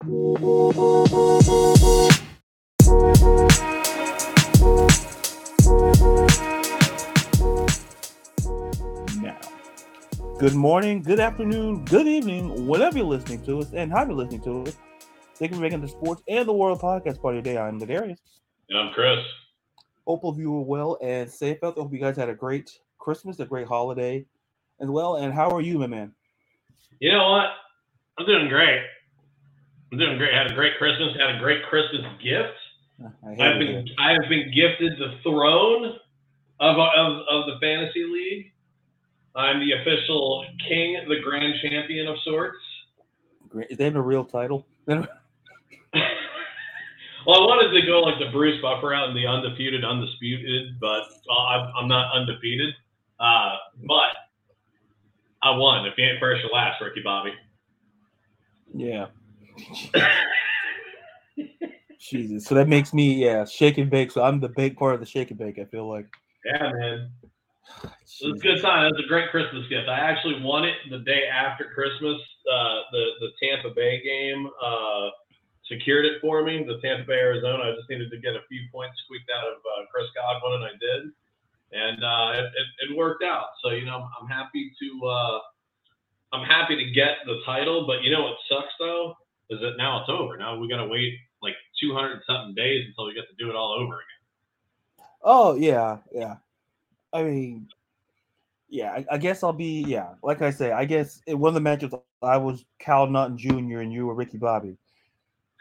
Now, good morning, good afternoon, good evening, whatever you're listening to us, and how you're listening to us. Thank you for making the sports and the world podcast part of your day. I'm Ladarius. And I'm Chris. Hope all of you were well and safe out there. Hope you guys had a great Christmas, a great holiday as well. And how are you, my man? You know what? I'm doing great. I'm doing great. Had a great Christmas. Had a great Christmas gift. I I've been I have been gifted the throne of, of of the fantasy league. I'm the official king, the grand champion of sorts. Is that a real title? well, I wanted to go like the Bruce Buffer out and the undefeated, undisputed, but well, I'm, I'm not undefeated. Uh, but I won. If you ain't first or last, Ricky Bobby. Yeah. Jesus. So that makes me, yeah, shake and bake. So I'm the bake part of the shake and bake, I feel like. Yeah, man. It was a good time. It was a great Christmas gift. I actually won it the day after Christmas. Uh, the the Tampa Bay game uh, secured it for me. The Tampa Bay Arizona. I just needed to get a few points squeaked out of uh, Chris Godwin, and I did, and uh, it, it, it, worked out. So you know, I'm happy to uh, I'm happy to get the title. But you know what sucks though is that now it's over. Now we got to wait like 200 something days until we get to do it all over again. Oh yeah, yeah. I mean, yeah. I, I, guess I'll be yeah. Like I say, I guess it one of the matchups I was Cal Naughton Jr. and you were Ricky Bobby,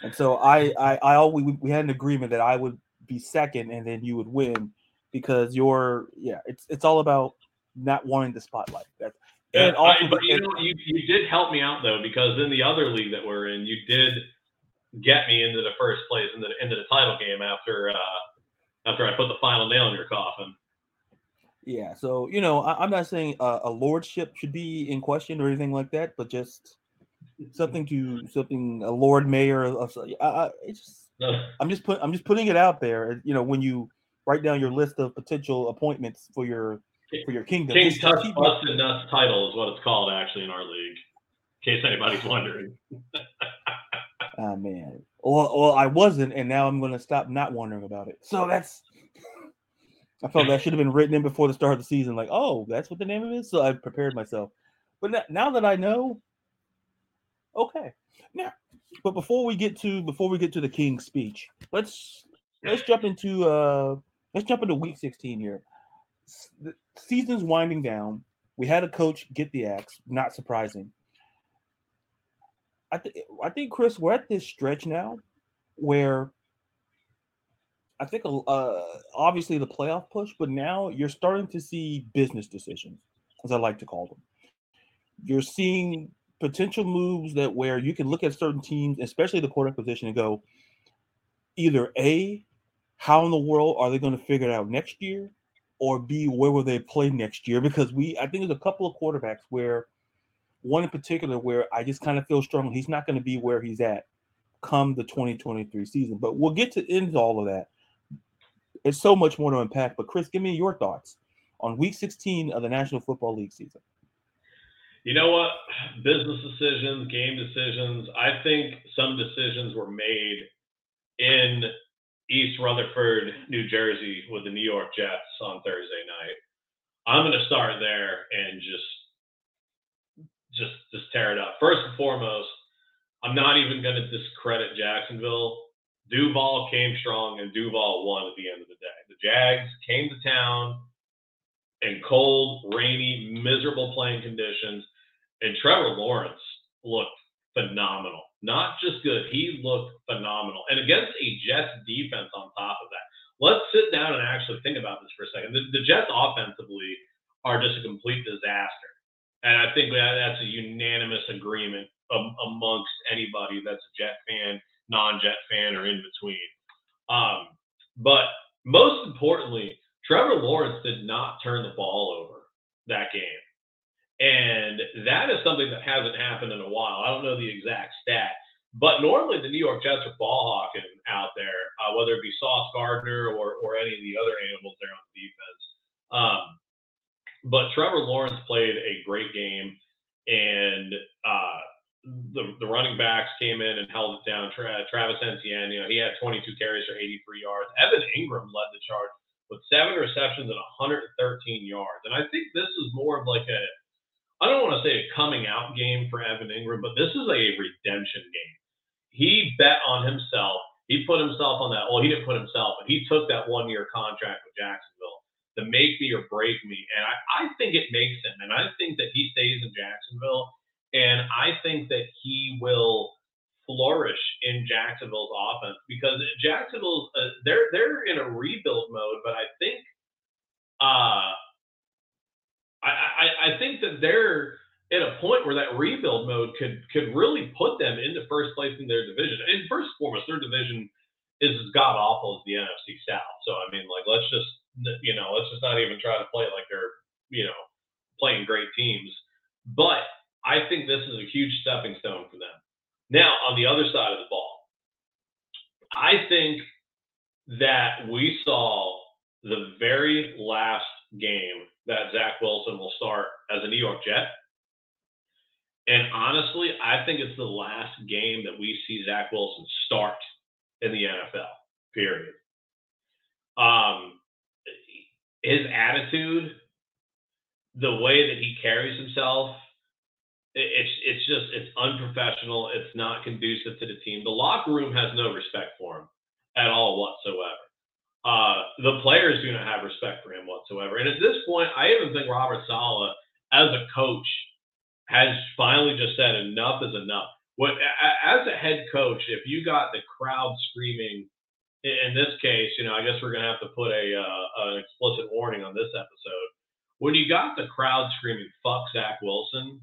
and so I I, I always we, we had an agreement that I would be second and then you would win because you're yeah. It's it's all about not wanting the spotlight. That's and also, I, but you know, you, you did help me out though because in the other league that we're in, you did get me into the first place into the into the title game after uh, after I put the final nail in your coffin. Yeah, so you know, I, am not saying uh, a lordship should be in question or anything like that, but just something to something a lord mayor of. I, it's just, I'm just put I'm just putting it out there. You know, when you write down your list of potential appointments for your for your kingdom, King's Touch Busted Nuts title is what it's called actually in our league. In case anybody's wondering. oh man. Well, well, I wasn't, and now I'm going to stop not wondering about it. So that's I felt that should have been written in before the start of the season. Like, oh, that's what the name of it is. So I prepared myself. But now that I know, okay. Now, but before we get to before we get to the king's speech, let's let's jump into uh let's jump into week 16 here. Season's winding down. We had a coach get the axe. Not surprising. I think I think Chris, we're at this stretch now where I think uh, obviously the playoff push, but now you're starting to see business decisions, as I like to call them. You're seeing potential moves that where you can look at certain teams, especially the quarterback position, and go, either A, how in the world are they going to figure it out next year? Or B, where will they play next year? Because we I think there's a couple of quarterbacks where one in particular where I just kind of feel strong he's not going to be where he's at come the 2023 season. But we'll get to into all of that. It's so much more to unpack. But Chris, give me your thoughts on Week 16 of the National Football League season. You know what? Business decisions, game decisions. I think some decisions were made in East Rutherford, New Jersey, with the New York Jets on Thursday night. I'm going to start there and just, just, just tear it up. First and foremost, I'm not even going to discredit Jacksonville Duval came strong and Duval won at the end of the day. The Jags came to town in cold, rainy, miserable playing conditions, and Trevor Lawrence looked phenomenal. Not just good, he looked phenomenal. And against a Jets defense on top of that. Let's sit down and actually think about this for a second. The, the Jets offensively are just a complete disaster. And I think that, that's a unanimous agreement um, amongst anybody that's a Jet fan non-Jet fan or in between. Um, but most importantly, Trevor Lawrence did not turn the ball over that game. And that is something that hasn't happened in a while. I don't know the exact stat, but normally the New York Jets are ball hawking out there, uh, whether it be Sauce Gardner or, or any of the other animals there on the defense. Um, but Trevor Lawrence played a great game, and uh, the, the running backs came in and held it down. Tra- Travis Etienne, you know, he had 22 carries for 83 yards. Evan Engram led the charge with seven receptions and 113 yards. And I think this is more of like a, I don't want to say a coming out game for Evan Engram, but this is a redemption game. He bet on himself. He put himself on that. Well, he didn't put himself, but he took that one year contract with Jacksonville to make me or break me. And I, I think it makes him. And I think that he stays in Jacksonville and I think that he will flourish in Jacksonville's offense because Jacksonville's uh, they're they're in a rebuild mode, but I think uh I, I I think that they're at a point where that rebuild mode could could really put them into first place in their division. And first and foremost, their division is as god awful as the NFC South. So I mean, like let's just you know let's just not even try to play like they're you know playing great teams. But I think this is a huge stepping stone for them. Now, on the other side of the ball, I think that we saw the very last game that Zach Wilson will start as a New York Jet. And honestly, I think it's the last game that we see Zach Wilson start in the NFL, period. Um, his attitude, the way that he carries himself, it's it's just it's unprofessional. It's not conducive to the team. The locker room has no respect for him at all whatsoever. Uh, the players do not have respect for him whatsoever. And at this point, I even think Robert Saleh, as a coach, has finally just said enough is enough. What as a head coach, if you got the crowd screaming, in this case, you know, I guess we're gonna have to put a uh, an explicit warning on this episode. When you got the crowd screaming "fuck Zach Wilson,"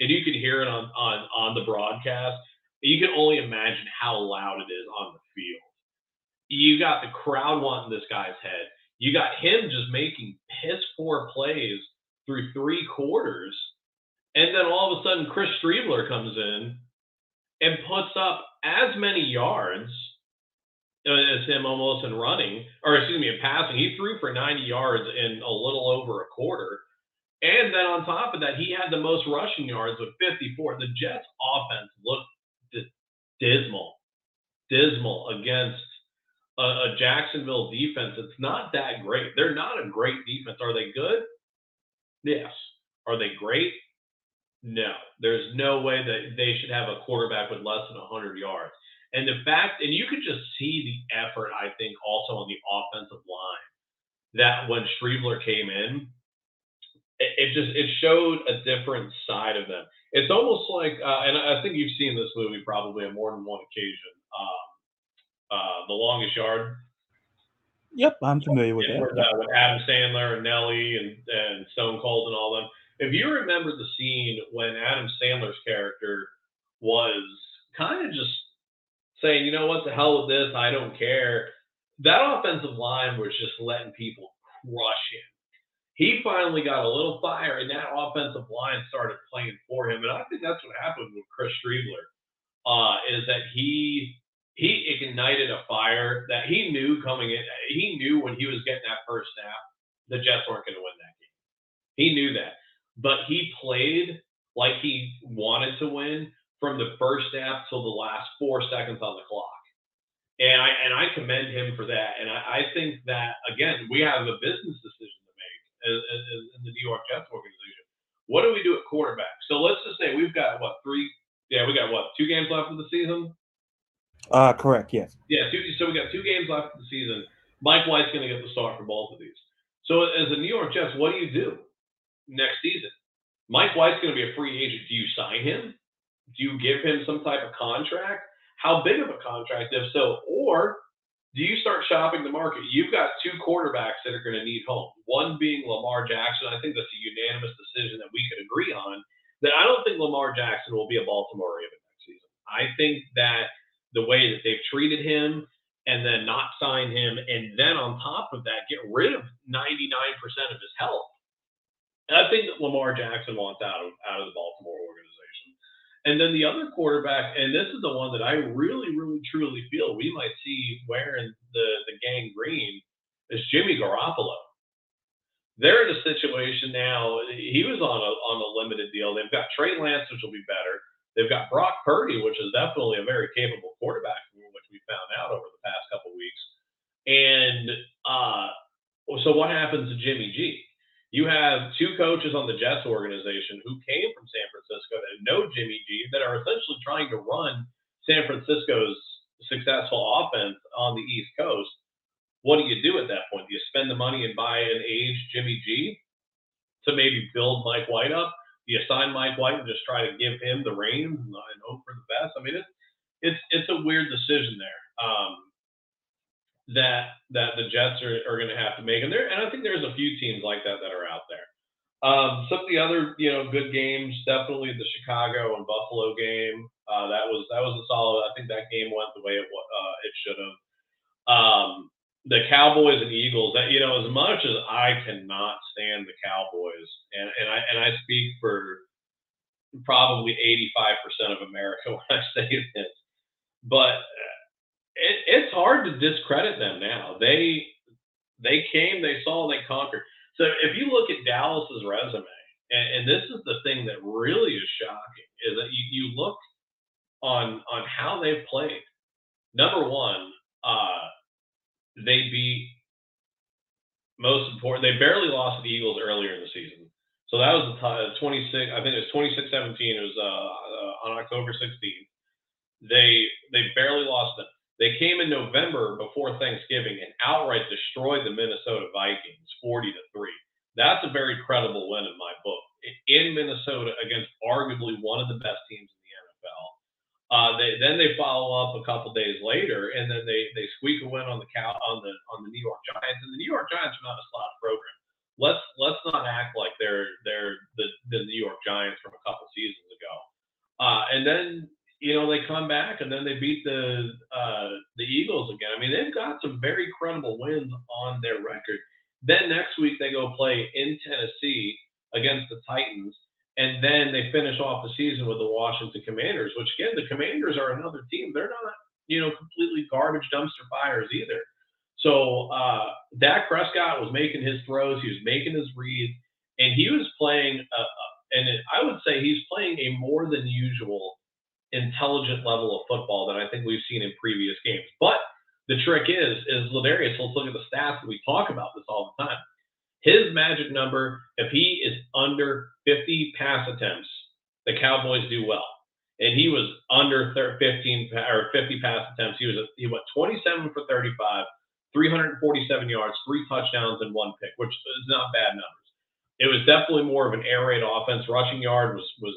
and you can hear it on on on the broadcast. You can only imagine how loud it is on the. You got the crowd wanting this guy's head. You got him just making piss poor plays through three quarters, and then all of a sudden Chris Streveler comes in and puts up as many yards as him almost in running, or excuse me, in passing. He threw for 90 yards in a little over a quarter and then on top of that, he had the most rushing yards with 54. The Jets offense looked dismal, dismal against a, a Jacksonville defense. It's not that great. They're not a great defense. Are they good? Yes. Are they great? No. There's no way that they should have a quarterback with less than 100 yards. And the fact, and you could just see the effort, I think, also on the offensive line that when Streveler came in, it, it just it showed a different side of them. It's almost like, uh, and I think you've seen this movie probably on more than one occasion. Um, uh, the Longest Yard. Yep, I'm familiar with that. With, uh, with Adam Sandler and Nelly and, and Stone Cold and all them. If you remember the scene when Adam Sandler's character was kind of just saying, you know what, the hell with this, I don't care. That offensive line was just letting people crush him he finally got a little fire, and that offensive line started playing for him. And I think that's what happened with Chris Streveler, uh, is that he he ignited a fire that he knew coming in. He knew when he was getting that first snap, the Jets weren't going to win that game. He knew that, but he played like he wanted to win from the first snap till the last four seconds on the clock. And I and I commend him for that. And I, I think that again, we have a business decision to make in the New York Jets organization. What do we do at quarterback? So let's just say we've got what three? Yeah, we got what two games left of the season. Uh, correct. Yes. Yeah. Two, so we got two games left of the season. Mike White's going to get the start for both of these. So as a New York Jets, what do you do next season? Mike White's going to be a free agent. Do you sign him? Do you give him some type of contract? How big of a contract, if so? Or do you start shopping the market? You've got two quarterbacks that are going to need home. One being Lamar Jackson. I think that's a unanimous decision that we could agree on. That I don't think Lamar Jackson will be a Baltimore Raven next season. I think that the way that they've treated him and then not sign him, and then on top of that, get rid of 99% of his health. And I think that Lamar Jackson wants out of out of the Baltimore organization. And then the other quarterback, and this is the one that I really, really, truly feel we might see wearing the, the gang green, is Jimmy Garoppolo. They're in a situation now. He was on a on a limited deal. They've got Trey Lance, which will be better. They've got Brock Purdy, which is definitely a very capable quarterback, which we found out over the past couple weeks. And uh, so what happens to Jimmy G? You have two coaches on the Jets organization who came from San Francisco that know Jimmy G that are essentially trying to run San Francisco's successful offense on the East Coast. What do you do at that point? Do you spend the money and buy an aged Jimmy G to maybe build Mike White up? You sign Mike White and just try to give him the reins and, and hope for the best? I mean, it's it's it's a weird decision there. Um, that that the Jets are, are going to have to make. And there, and I think there's a few teams like that that are out there. Um, some of the other, you know, good games, definitely the Chicago and Buffalo game. Uh, that was that was a solid. I think that game went the way it uh, it should have. Um, the Cowboys and Eagles. That you know, as much as I cannot stand the Cowboys, and and I and I speak for probably 85% of America when I say this, but it, it's hard to discredit them now. They they came, they saw, they conquered. So if you look at Dallas's resume, and, and this is the thing that really is shocking, is that you, you look on on how they've played. Number one, uh, they beat most important. They barely lost to the Eagles earlier in the season. So that was the 26. I think it was 26 17. It was uh, uh, on October 16th. They they barely lost them. They came in November before Thanksgiving and outright destroyed the Minnesota Vikings 40 to 3. That's a very credible win in my book. In Minnesota against arguably one of the best teams in the NFL. Uh, they, then they follow up a couple days later, and then they they squeak a win on the cow on the on the New York Giants. And the New York Giants are not a slot program. Let's let's not act like they're they're the, the New York Giants from a couple seasons ago. Uh, and then you know, they come back and then they beat the uh, the Eagles again. I mean, they've got some very credible wins on their record. Then next week they go play in Tennessee against the Titans, and then they finish off the season with the Washington Commanders. Which again, the Commanders are another team. They're not, you know, completely garbage dumpster fires either. So uh, Dak Prescott was making his throws, he was making his reads, and he was playing. Uh, and it, I would say he's playing a more than usual intelligent level of football that I think we've seen in previous games. But the trick is, is Ladarius, let's look at the stats we talk about this all the time. His magic number, if he is under 50 pass attempts, the Cowboys do well. And he was under 15 or 50 pass attempts. He was he went 27 for 35, 347 yards, three touchdowns, and one pick, which is not bad numbers. It was definitely more of an air raid offense. Rushing yard was was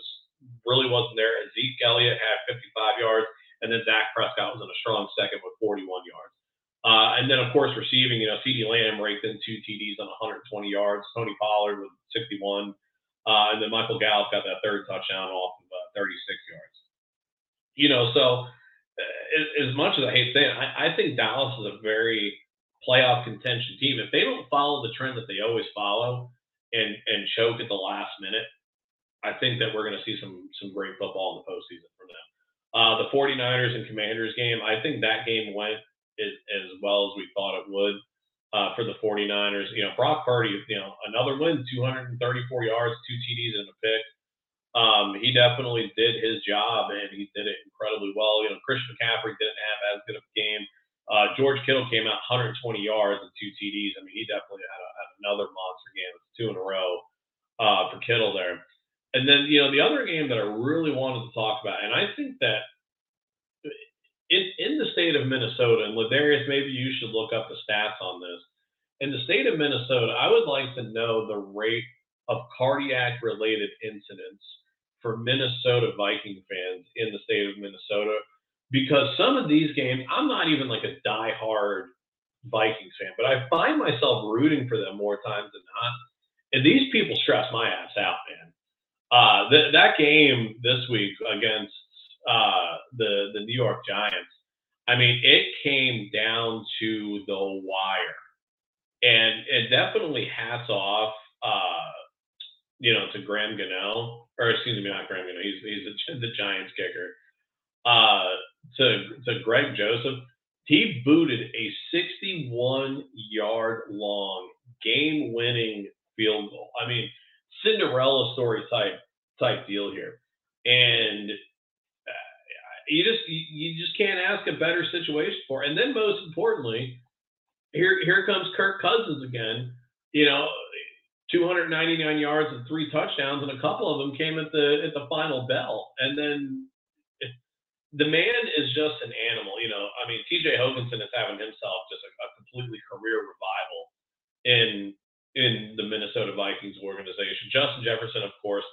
really wasn't there. Zeke Elliott had 55 yards, and then Zach Prescott was in a strong second with 41 yards. Uh, and then, of course, receiving, you know, CeeDee Lamb raked in two TDs on 120 yards. Tony Pollard with 61. Uh, and then Michael Gallup got that third touchdown off of uh, 36 yards. You know, so uh, as much as I hate saying I, I think Dallas is a very playoff contention team. If they don't follow the trend that they always follow and and choke at the last minute, I think that we're going to see some some great football in the postseason from them. Uh, the 49ers and Commanders game, I think that game went as, as well as we thought it would uh, for the 49ers. You know, Brock Purdy, you know, another win, 234 yards, two TDs and a pick. Um, he definitely did his job and he did it incredibly well. You know, Christian McCaffrey didn't have as good of a game. Uh, George Kittle came out 120 yards and two TDs. I mean, he definitely had, a, had another monster game. It's two in a row uh, for Kittle there. And then, you know, the other game that I really wanted to talk about, and I think that in, in the state of Minnesota, and Ladarius, maybe you should look up the stats on this. In the state of Minnesota, I would like to know the rate of cardiac related incidents for Minnesota Viking fans in the state of Minnesota. Because some of these games, I'm not even like a die-hard Vikings fan, but I find myself rooting for them more times than not. And these people stress my ass out, man. Uh, th- that game this week against uh, the the New York Giants, I mean, it came down to the wire, and it definitely hats off, uh, you know, to Graham Gano, or excuse me, not Graham Gano. He's he's the, the Giants kicker. Uh, to to Greg Joseph, he booted a 61 yard long game winning field goal. I mean Cinderella story type type deal here. And you just you, you just can't ask a better situation for. And then most importantly, here here comes Kirk Cousins again. You know, 299 yards and three touchdowns, and a couple of them came at the at the final bell. And then the man is just an animal. You know, I mean, T.J. Hockenson is having himself just a, a completely career revival in in the Minnesota Vikings organization. Justin Jefferson, of course,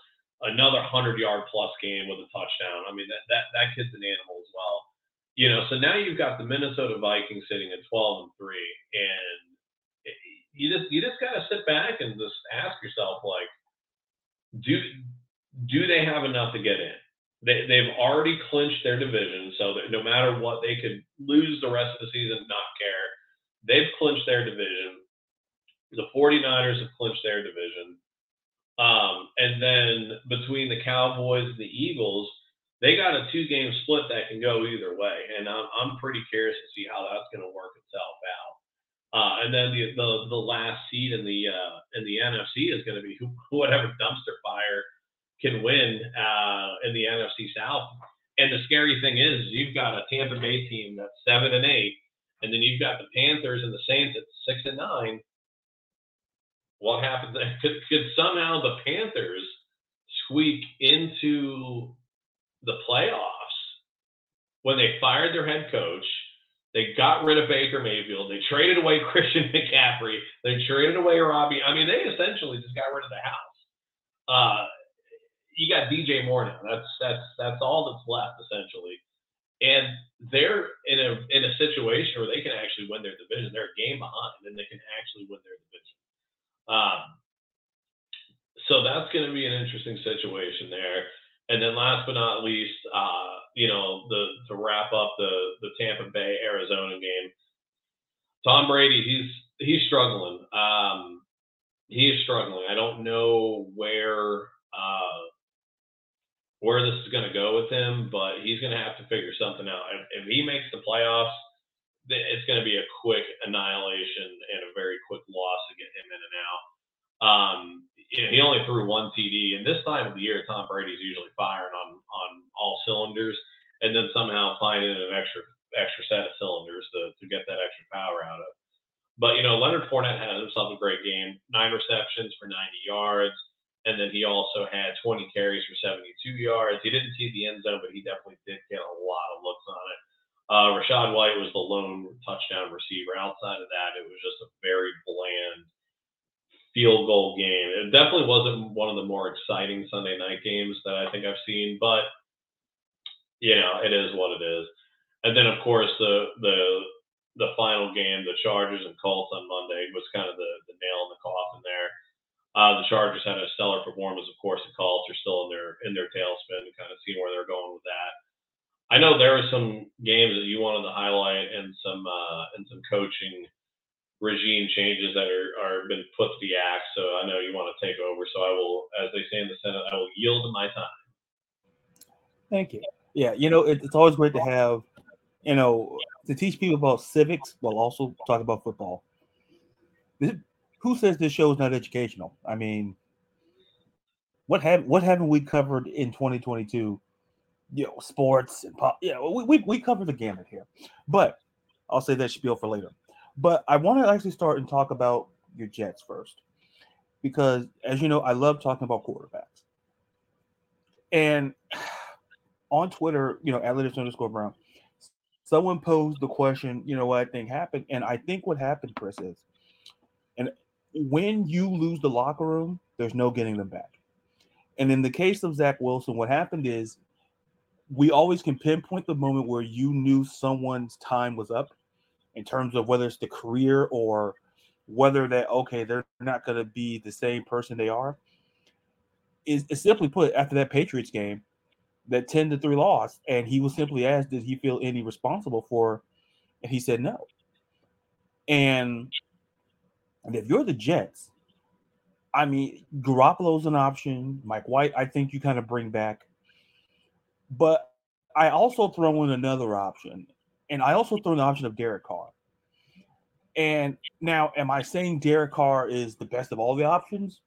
another hundred yard plus game with a touchdown. I mean, that that that kid's an animal as well. You know, so now you've got the Minnesota Vikings sitting at 12 and three, and you just you just gotta sit back and just ask yourself like, do do they have enough to get in? They they've already clinched their division, so that no matter what, they could lose the rest of the season, not care. They've clinched their division. The 49ers have clinched their division. Um, and then between the Cowboys and the Eagles, they got a two game split that can go either way. And I'm, I'm pretty curious to see how that's going to work itself out. Uh, and then the, the the last seed in the uh, in the NFC is going to be who, whatever dumpster fire can win uh, in the NFC South. And the scary thing is, you've got a Tampa Bay team that's seven and eight, and then you've got the Panthers and the Saints at six and nine. What happens? Could, could somehow the Panthers squeak into the playoffs when they fired their head coach? They got rid of Baker Mayfield. They traded away Christian McCaffrey. They traded away Robbie. I mean, they essentially just got rid of the house. Uh, you got DJ Moore now. That's that's that's all that's left essentially, and they're in a in a situation where they can actually win their division. They're a game behind, and they can actually win their division. Um, so that's going to be an interesting situation there. And then last but not least, uh, you know, the to wrap up the the Tampa Bay Arizona game, Tom Brady, he's he's struggling. Um, he is struggling. I don't know where uh, where this is going to go with him, but he's going to have to figure something out. If, if he makes the playoffs, it's going to be a quick annihilation and a very quick loss to get him in and out. Um, he only threw one TD, and this time of the year, Tom Brady's usually firing on on all cylinders, and then somehow finding an extra extra set of cylinders to to get that extra power out of. But you know, Leonard Fournette had himself a great game, nine receptions for 90 yards, and then he also had 20 carries for 72 yards. He didn't see the end zone, but he definitely did get a lot of looks on it. Uh, Rachaad White was the lone touchdown receiver. Outside of that, it was just a very bland field goal game. It definitely wasn't one of the more exciting Sunday night games that I think I've seen, but you know, it is what it is. And then of course the the the final game, the Chargers and Colts on Monday was kind of the, the nail in the coffin there. Uh, the Chargers had a stellar performance. Of course, the Colts are still in their in their tailspin, kind of seeing where they're going with that. I know there are some games that you wanted to highlight and some uh, and some coaching regime changes that are, are been put to the act. So I know you want to take over. So I will, as they say in the Senate, I will yield my time. Thank you. Yeah, you know, it, it's always great to have, you know, to teach people about civics while also talk about football. who says this show is not educational? I mean, what have what haven't we covered in 2022? You know, sports and pop. Yeah, we, we we cover the gamut here, but I'll say that spiel for later. But I want to actually start and talk about your Jets first, because as you know, I love talking about quarterbacks. And on Twitter, you know, at underscore Brown, someone posed the question, you know, what I think happened, and I think what happened, Chris, is, and when you lose the locker room, there's no getting them back. And in the case of Zach Wilson, what happened is we always can pinpoint the moment where you knew someone's time was up in terms of whether it's the career or whether that okay they're not going to be the same person they are is, is simply put after that patriots game that 10 to 3 loss and he was simply asked did he feel any responsible for and he said no. And and if you're the jets i mean garoppolo's an option mike white i think you kind of bring back but i also throw in another option and I also throw in the option of Derek Carr. And now, am I saying Derek Carr is the best of all the options?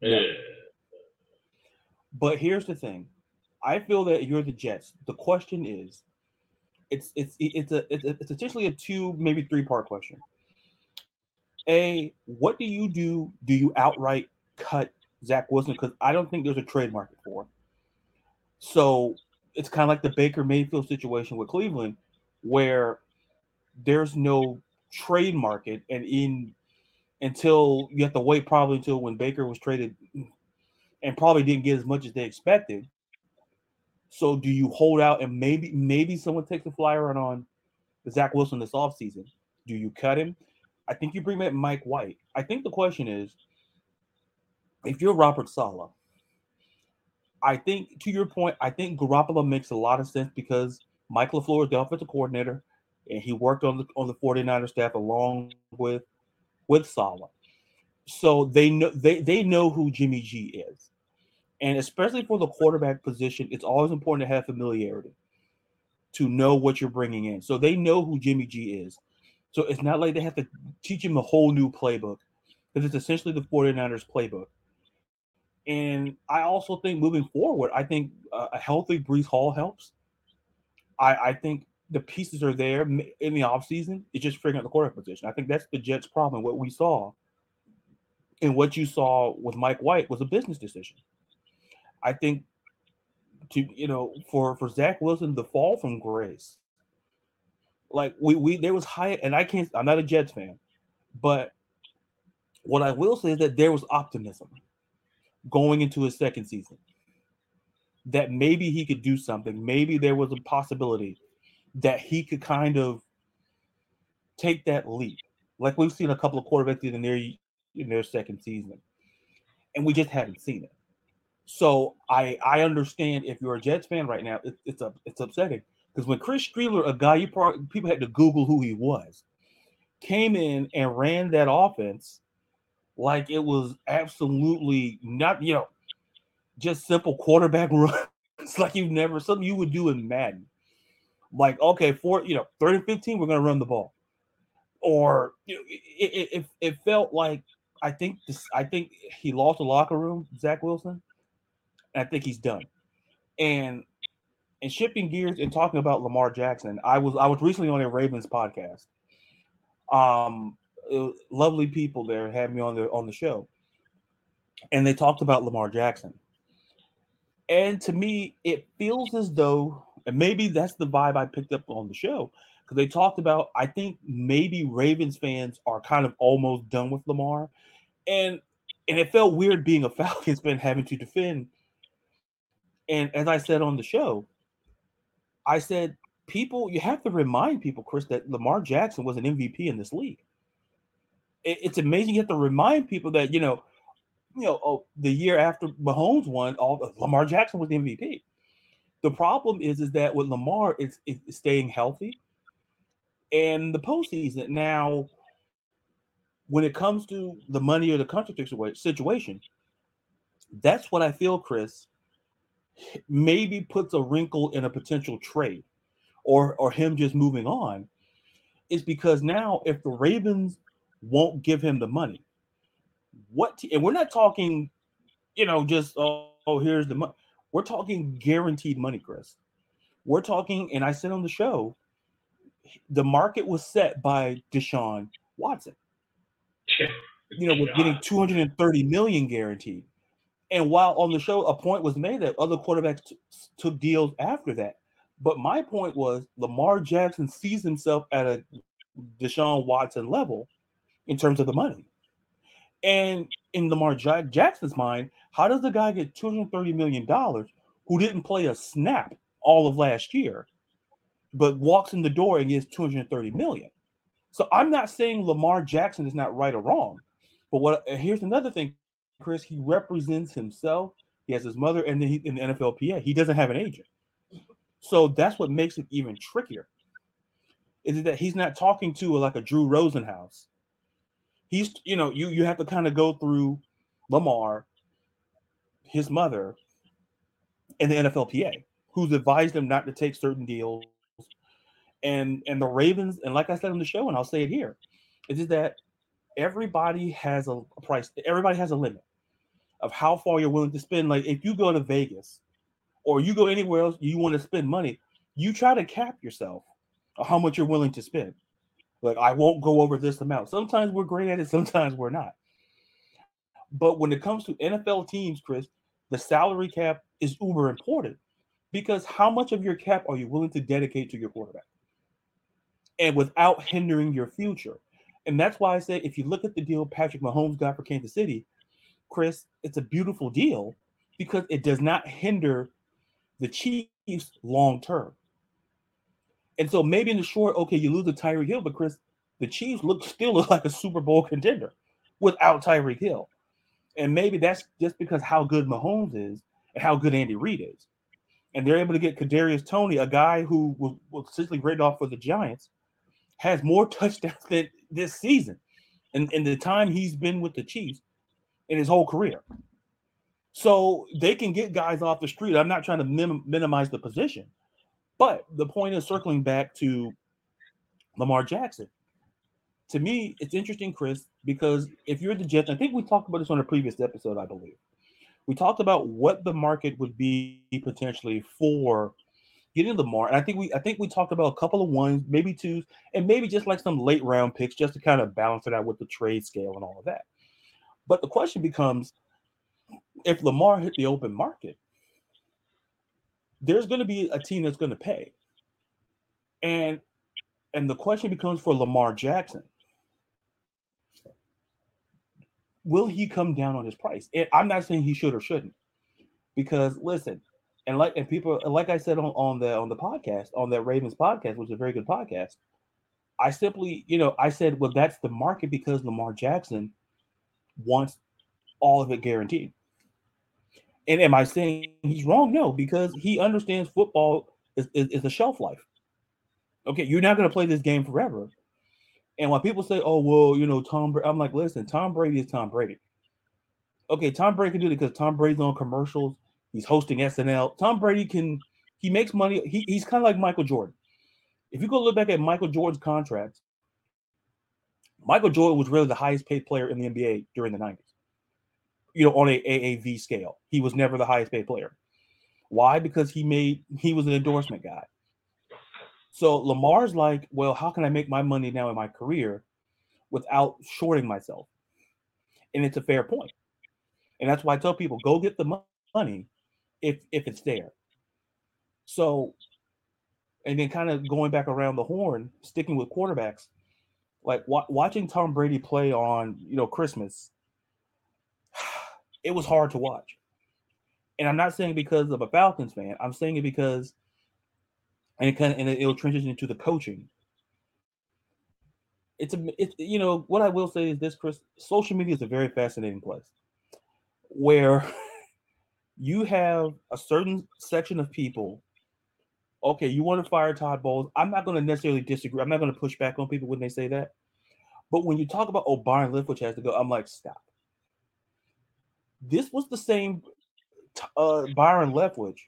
Yeah. But here's the thing I feel that you're the Jets. The question is, it's it's it's a it's, it's essentially a two maybe three part question. A, what do you do? Do you outright cut Zach Wilson? Because I don't think there's a trade market for. Him. So it's kind of like the Baker Mayfield situation with Cleveland, where there's no trade market, and in until you have to wait probably until when Baker was traded and probably didn't get as much as they expected. So do you hold out and maybe maybe someone takes a flyer on, on Zach Wilson this offseason? Do you cut him? I think you bring back Mike White. I think the question is if you're Robert Saleh, I think to your point, I think Garoppolo makes a lot of sense because Mike LaFleur is the offensive coordinator and he worked on the on the 49er staff along with with Saleh. So they know they they know who Jimmy G is. And especially for the quarterback position, it's always important to have familiarity to know what you're bringing in. So they know who Jimmy G is. So it's not like they have to teach him a whole new playbook because it's essentially the 49ers playbook. And I also think moving forward, I think a healthy Breece Hall helps. I, I think the pieces are there in the offseason. It's just figuring out the quarterback position. I think that's the Jets' problem. What we saw and what you saw with Mike White was a business decision. I think to you know for for Zach Wilson the fall from grace. Like we we there was high and I can't I'm not a Jets fan, but what I will say is that there was optimism going into his second season that maybe he could do something. Maybe there was a possibility that he could kind of take that leap, like we've seen a couple of quarterbacks in their in their second season, and we just haven't seen it. So I I understand if you're a Jets fan right now, it, it's a it's upsetting because when Chris Streveler, a guy you probably, people had to Google who he was, came in and ran that offense like it was absolutely not you know just simple quarterback run. it's like you've never something you would do in Madden. Like okay for you know third and 15 we're to run the ball. Or you know, it, it, it felt like i think this i think he lost the locker room zach wilson i think he's done. And and shifting gears and talking about lamar jackson i was i was recently on a ravens podcast. Um lovely people there had me on the on the show. And they talked about lamar jackson and to me it feels as though and maybe that's the vibe I picked up on the show because they talked about. I think maybe Ravens fans are kind of almost done with Lamar, and and it felt weird being a Falcons fan having to defend. And as I said on the show, I said people you have to remind people, Chris, that Lamar Jackson was an MVP in this league. It, it's amazing you have to remind people that you know, you know, oh, the year after Mahomes won, all Lamar Jackson was the MVP. The problem is, is that with Lamar, it's, it's staying healthy and the postseason. Now, when it comes to the money or the contract situation, that's what I feel, Chris, maybe puts a wrinkle in a potential trade or or him just moving on is because now if the Ravens won't give him the money, what and we're not talking, you know, just oh, oh here's the money. We're talking guaranteed money, Chris. We're talking, and I said on the show, the market was set by Deshaun Watson. you know, with getting 230 million guaranteed. And while on the show, a point was made that other quarterbacks t- took deals after that. But my point was Lamar Jackson sees himself at a Deshaun Watson level in terms of the money. And in Lamar Jackson's mind, how does the guy get $230 million who didn't play a snap all of last year, but walks in the door and gets 230 million? So I'm not saying Lamar Jackson is not right or wrong, but what here's another thing, Chris. He represents himself. He has his mother, and then he, in the NFLPA, he doesn't have an agent. So that's what makes it even trickier. Is that he's not talking to like a Drew Rosenhaus he's you know you you have to kind of go through Lamar, his mother, and the NFLPA, who's advised him not to take certain deals, and and the Ravens, and like I said on the show, and I'll say it here, is that everybody has a, price, everybody has a limit of how far you're willing to spend. Like if you go to Vegas or you go anywhere else, you want to spend money, you try to cap yourself how much you're willing to spend. Like, I won't go over this amount. Sometimes we're great at it, sometimes we're not. But when it comes to NFL teams, Chris, the salary cap is uber important because how much of your cap are you willing to dedicate to your quarterback? And without hindering your future. And that's why I say if you look at the deal Patrick Mahomes got for Kansas City, Chris, it's a beautiful deal because it does not hinder the Chiefs long term. And so maybe in the short, okay, you lose the Tyreek Hill, but Chris, the Chiefs look still look like a Super Bowl contender without Tyreek Hill. And maybe that's just because how good Mahomes is and how good Andy Reid is. And they're able to get Kadarius Toney, a guy who was, was essentially graded off for the Giants, has more touchdowns than this season in, in the time he's been with the Chiefs in his whole career. So they can get guys off the street. I'm not trying to minim- minimize the position, but the point is circling back to Lamar Jackson. To me, it's interesting, Chris, because if you're the Jets, I think we talked about this on a previous episode, I believe. We talked about what the market would be potentially for getting Lamar. And I think we I think we talked about a couple of ones, maybe twos, and maybe just like some late round picks just to kind of balance it out with the trade scale and all of that. But the question becomes if Lamar hit the open market, there's going to be a team that's going to pay. And and the question becomes for Lamar Jackson. Will he come down on his price? And I'm not saying he should or shouldn't. Because listen, and like and people like I said on, on the on the podcast, on that Ravens podcast, which is a very good podcast, I simply, you know, I said, well, that's the market because Lamar Jackson wants all of it guaranteed. And am I saying he's wrong? No, because he understands football is, is, is a shelf life. Okay, you're not going to play this game forever. And when people say, "Oh, well, you know, Tom," Brady, I'm like, listen, Tom Brady is Tom Brady. Okay, Tom Brady can do it because Tom Brady's on commercials. He's hosting SNL. Tom Brady can he makes money. He, he's kind of like Michael Jordan. If you go look back at Michael Jordan's contracts, Michael Jordan was really the highest paid player in the NBA during the 90s you know, on a AAV scale. He was never the highest paid player. Why? Because he made he was an endorsement guy. So Lamar's like, well, how can I make my money now in my career without shorting myself? And it's a fair point. And that's why I tell people go get the money if if it's there. So and then kind of going back around the horn, sticking with quarterbacks, like wa- watching Tom Brady play on, you know, Christmas it was hard to watch. And I'm not saying because of a Falcons fan. I'm saying it because, and it kind of and it'll transition into the coaching. It's a it's you know what I will say is this, Chris. Social media is a very fascinating place, where you have a certain section of people. Okay, you want to fire Todd Bowles. I'm not going to necessarily disagree. I'm not going to push back on people when they say that. But when you talk about oh Byron Leftwich has to go, I'm like stop this was the same uh, Byron Leftwich,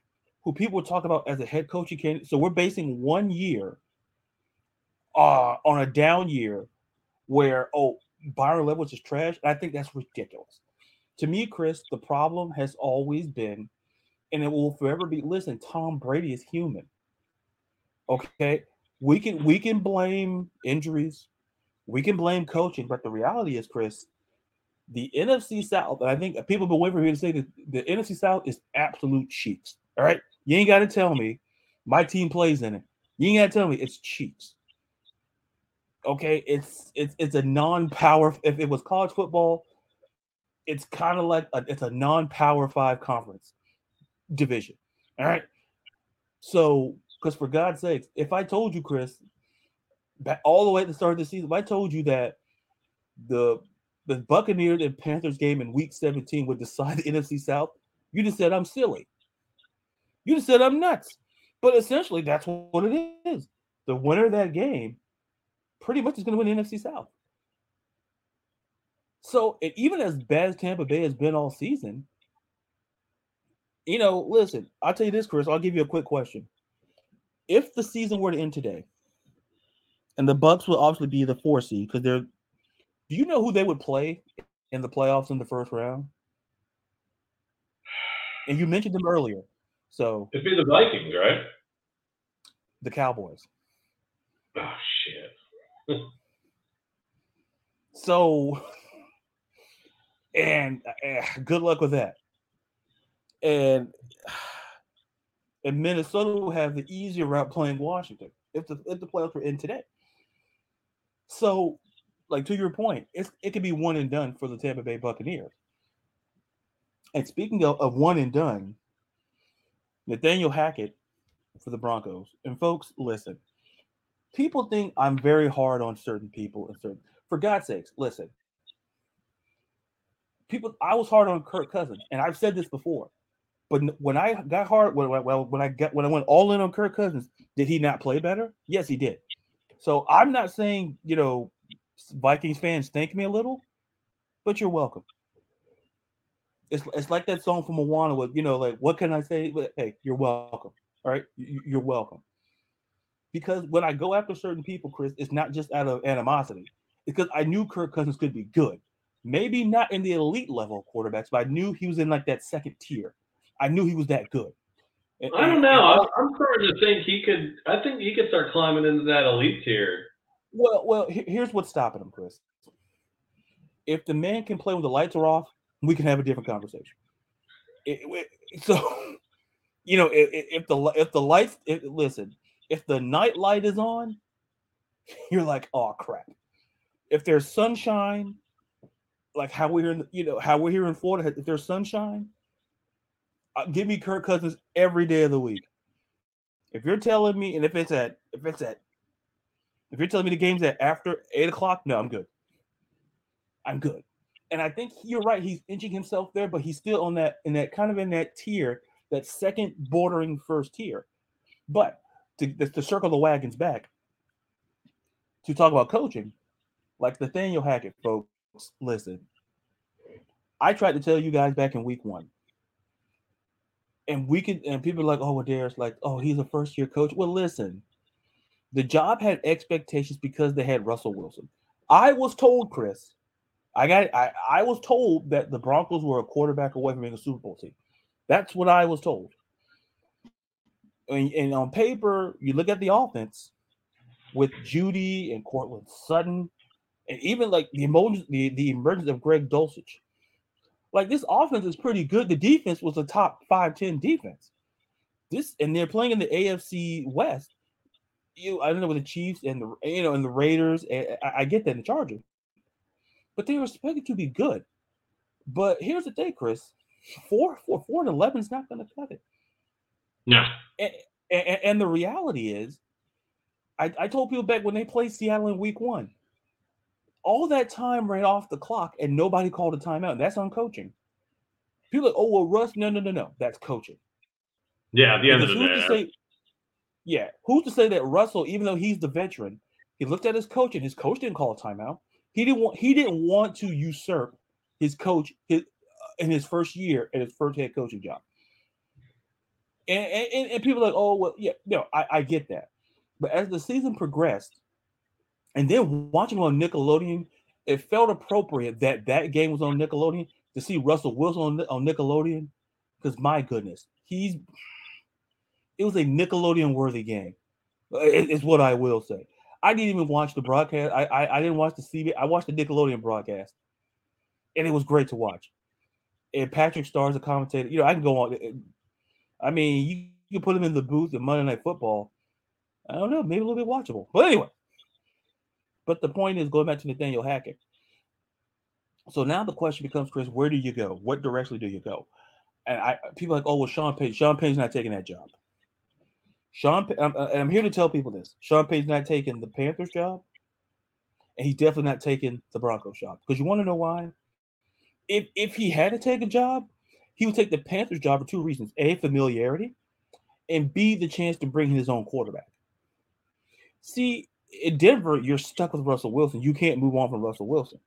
who people talk about as a head coach. coaching candidate. So we're basing one year uh, on a down year where, oh, Byron Leftwich is trash. I think that's ridiculous. To me, Chris, the problem has always been, and it will forever be. Listen, Tom Brady is human. Okay, we can we can blame injuries, we can blame coaching, but the reality is, Chris, the NFC South, and I think people have been waiting for me to say that the NFC South is absolute cheats. All right. You ain't got to tell me my team plays in it. You ain't got to tell me it's cheats. Okay, it's it's it's a non-power. If it was college football, it's kind of like a, it's a non-power five conference division. All right. So, because for God's sakes, if I told you, Chris, all the way at the start of the season, if I told you that the the Buccaneers and Panthers game in week 17 would decide the NFC South, you just said I'm silly. You just said I'm nuts. But essentially, that's what it is. The winner of that game pretty much is going to win the NFC South. So, and even as bad as Tampa Bay has been all season, you know, listen, I'll tell you this, Chris, I'll give you a quick question. If the season were to end today, and the Bucs will obviously be the four seed because they're do you know who they would play in the playoffs in the first round? And you mentioned them earlier. So it'd be the Vikings, right? The Cowboys. Oh shit. so, and uh, good luck with that. And and Minnesota will have the easier route playing Washington if the if the playoffs were in today. So, like to your point, it's, it could be one and done for the Tampa Bay Buccaneers. And speaking of, of one and done, Nathaniel Hackett for the Broncos. And folks, listen. People think I'm very hard on certain people and certain. For God's sakes, listen. People, I was hard on Kirk Cousins, and I've said this before. But when I got hard, well, when I got when I went all in on Kirk Cousins, did he not play better? Yes, he did. So I'm not saying you know Vikings fans thank me a little, but you're welcome. It's, it's like that song from Moana with, you know, like, what can I say? Hey, you're welcome. All right. You're welcome. Because when I go after certain people, Chris, it's not just out of animosity. It's because I knew Kirk Cousins could be good. Maybe not in the elite level of quarterbacks, but I knew he was in like that second tier. I knew he was that good. And, I don't know. And, I'm starting to think he could. I think he could start climbing into that elite tier. Well, well, here's what's stopping him, Chris. If the man can play when the lights are off, we can have a different conversation. It, it, so, you know, if, if, the if the lights, if, listen, if the night light is on, you're like, oh crap. If there's sunshine, like how we're in, you know, how we're here in Florida, if there's sunshine, uh, give me Kirk Cousins every day of the week. If you're telling me, and if it's at, if it's at, if you're telling me the game's at after eight o'clock, no, I'm good. I'm good and I think you're right. He's inching himself there, but he's still on that in that kind of in that tier, that second bordering first tier. But to, to circle the wagons back to talk about coaching, like Nathaniel Hackett, folks, listen. I tried to tell you guys back in week one, and we could, and people are like, "Oh, well, there's like, oh, he's a first year coach." Well, listen, the job had expectations because they had Russell Wilson. I was told, Chris, I got I, I was told that the Broncos were a quarterback away from being a Super Bowl team. That's what I was told. And, and on paper, you look at the offense with Jeudy and Courtland Sutton, and even like the emergence, the, the emergence of Greg Dulcich. Like this offense is pretty good. The defense was a top five, 10 defense. This and they're playing in the AFC West. You, I don't know with the Chiefs and the you know and the Raiders. Eh, eh, I, I get that in the Chargers but they were expected to be good. But here's the thing, Chris: four, four, four and eleven is not going to cut it. No. And, and, and, the reality is, I, I told people back when they played Seattle in Week One, all that time ran off the clock, and nobody called a timeout. That's on coaching. People like, oh well, Russ, no, no, no, no, that's coaching. Yeah, at the end of the day. Say, yeah, who's to say that Russell, even though he's the veteran, he looked at his coach and his coach didn't call a timeout. He didn't want he didn't want to usurp his coach his, uh, in his first year at his first head coaching job. And, and, and people are like, oh well, yeah, no, I, I get that. But as the season progressed, and then watching on Nickelodeon, it felt appropriate that that game was on Nickelodeon to see Russell Wilson on, on Nickelodeon. Because my goodness, he's it was a Nickelodeon worthy game. Is what I will say. I didn't even watch the broadcast. I, I, I didn't watch the CB. I watched the Nickelodeon broadcast, and it was great to watch. And Patrick Star's a commentator. You know, I can go on. Eh, I mean, you, can put him in the booth at Monday Night Football. I don't know, maybe a little bit watchable. But anyway, but the point is going back to Nathaniel Hackett. So now the question becomes, Chris, where do you go? What direction do you go? And I people like, oh well, Sean Payton. Sean Payton's not taking that job. Sean, I'm, uh, I'm here to tell people this: Sean Payton's not taking the Panthers job, and he's definitely not taking the Broncos job. Because you want to know why? If if he had to take a job, he would take the Panthers job for two reasons: a, familiarity, and b, the chance to bring his own quarterback. See, in Denver, you're stuck with Russell Wilson. You can't move on from Russell Wilson.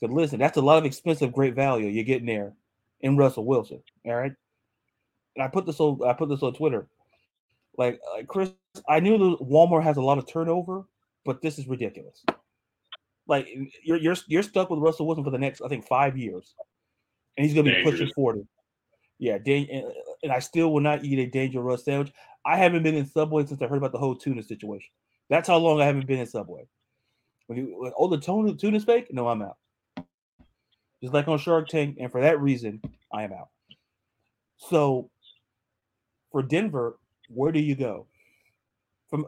So listen, that's a lot of expensive, great value you're getting there in Russell Wilson. All right. And I put this on I put this on Twitter. Like, like Chris, I knew Walmart has a lot of turnover, but this is ridiculous. Like you're you're you're stuck with Russell Wilson for the next, I think, five years, and he's going to be pushing forty. Yeah, uh, and I still will not eat a Dangeruss sandwich. I haven't been in Subway since I heard about the whole tuna situation. That's how long I haven't been in Subway. When you oh the tuna tuna's fake, no, I'm out. Just like on Shark Tank, and for that reason, I am out. So for Denver, where do you go from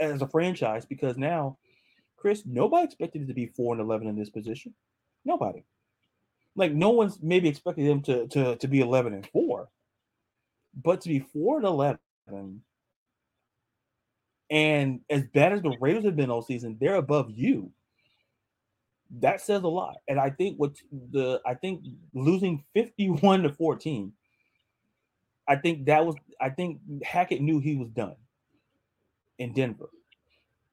as a franchise? Because now, Chris, nobody expected it to be four and eleven in this position. Nobody. Like no one's maybe expecting them to to to be eleven and four, but to be four and eleven and as bad as the Raiders have been all season, they're above you. That says a lot. And I think what the I think losing 51 to 14, I think that was I think Hackett knew he was done in Denver.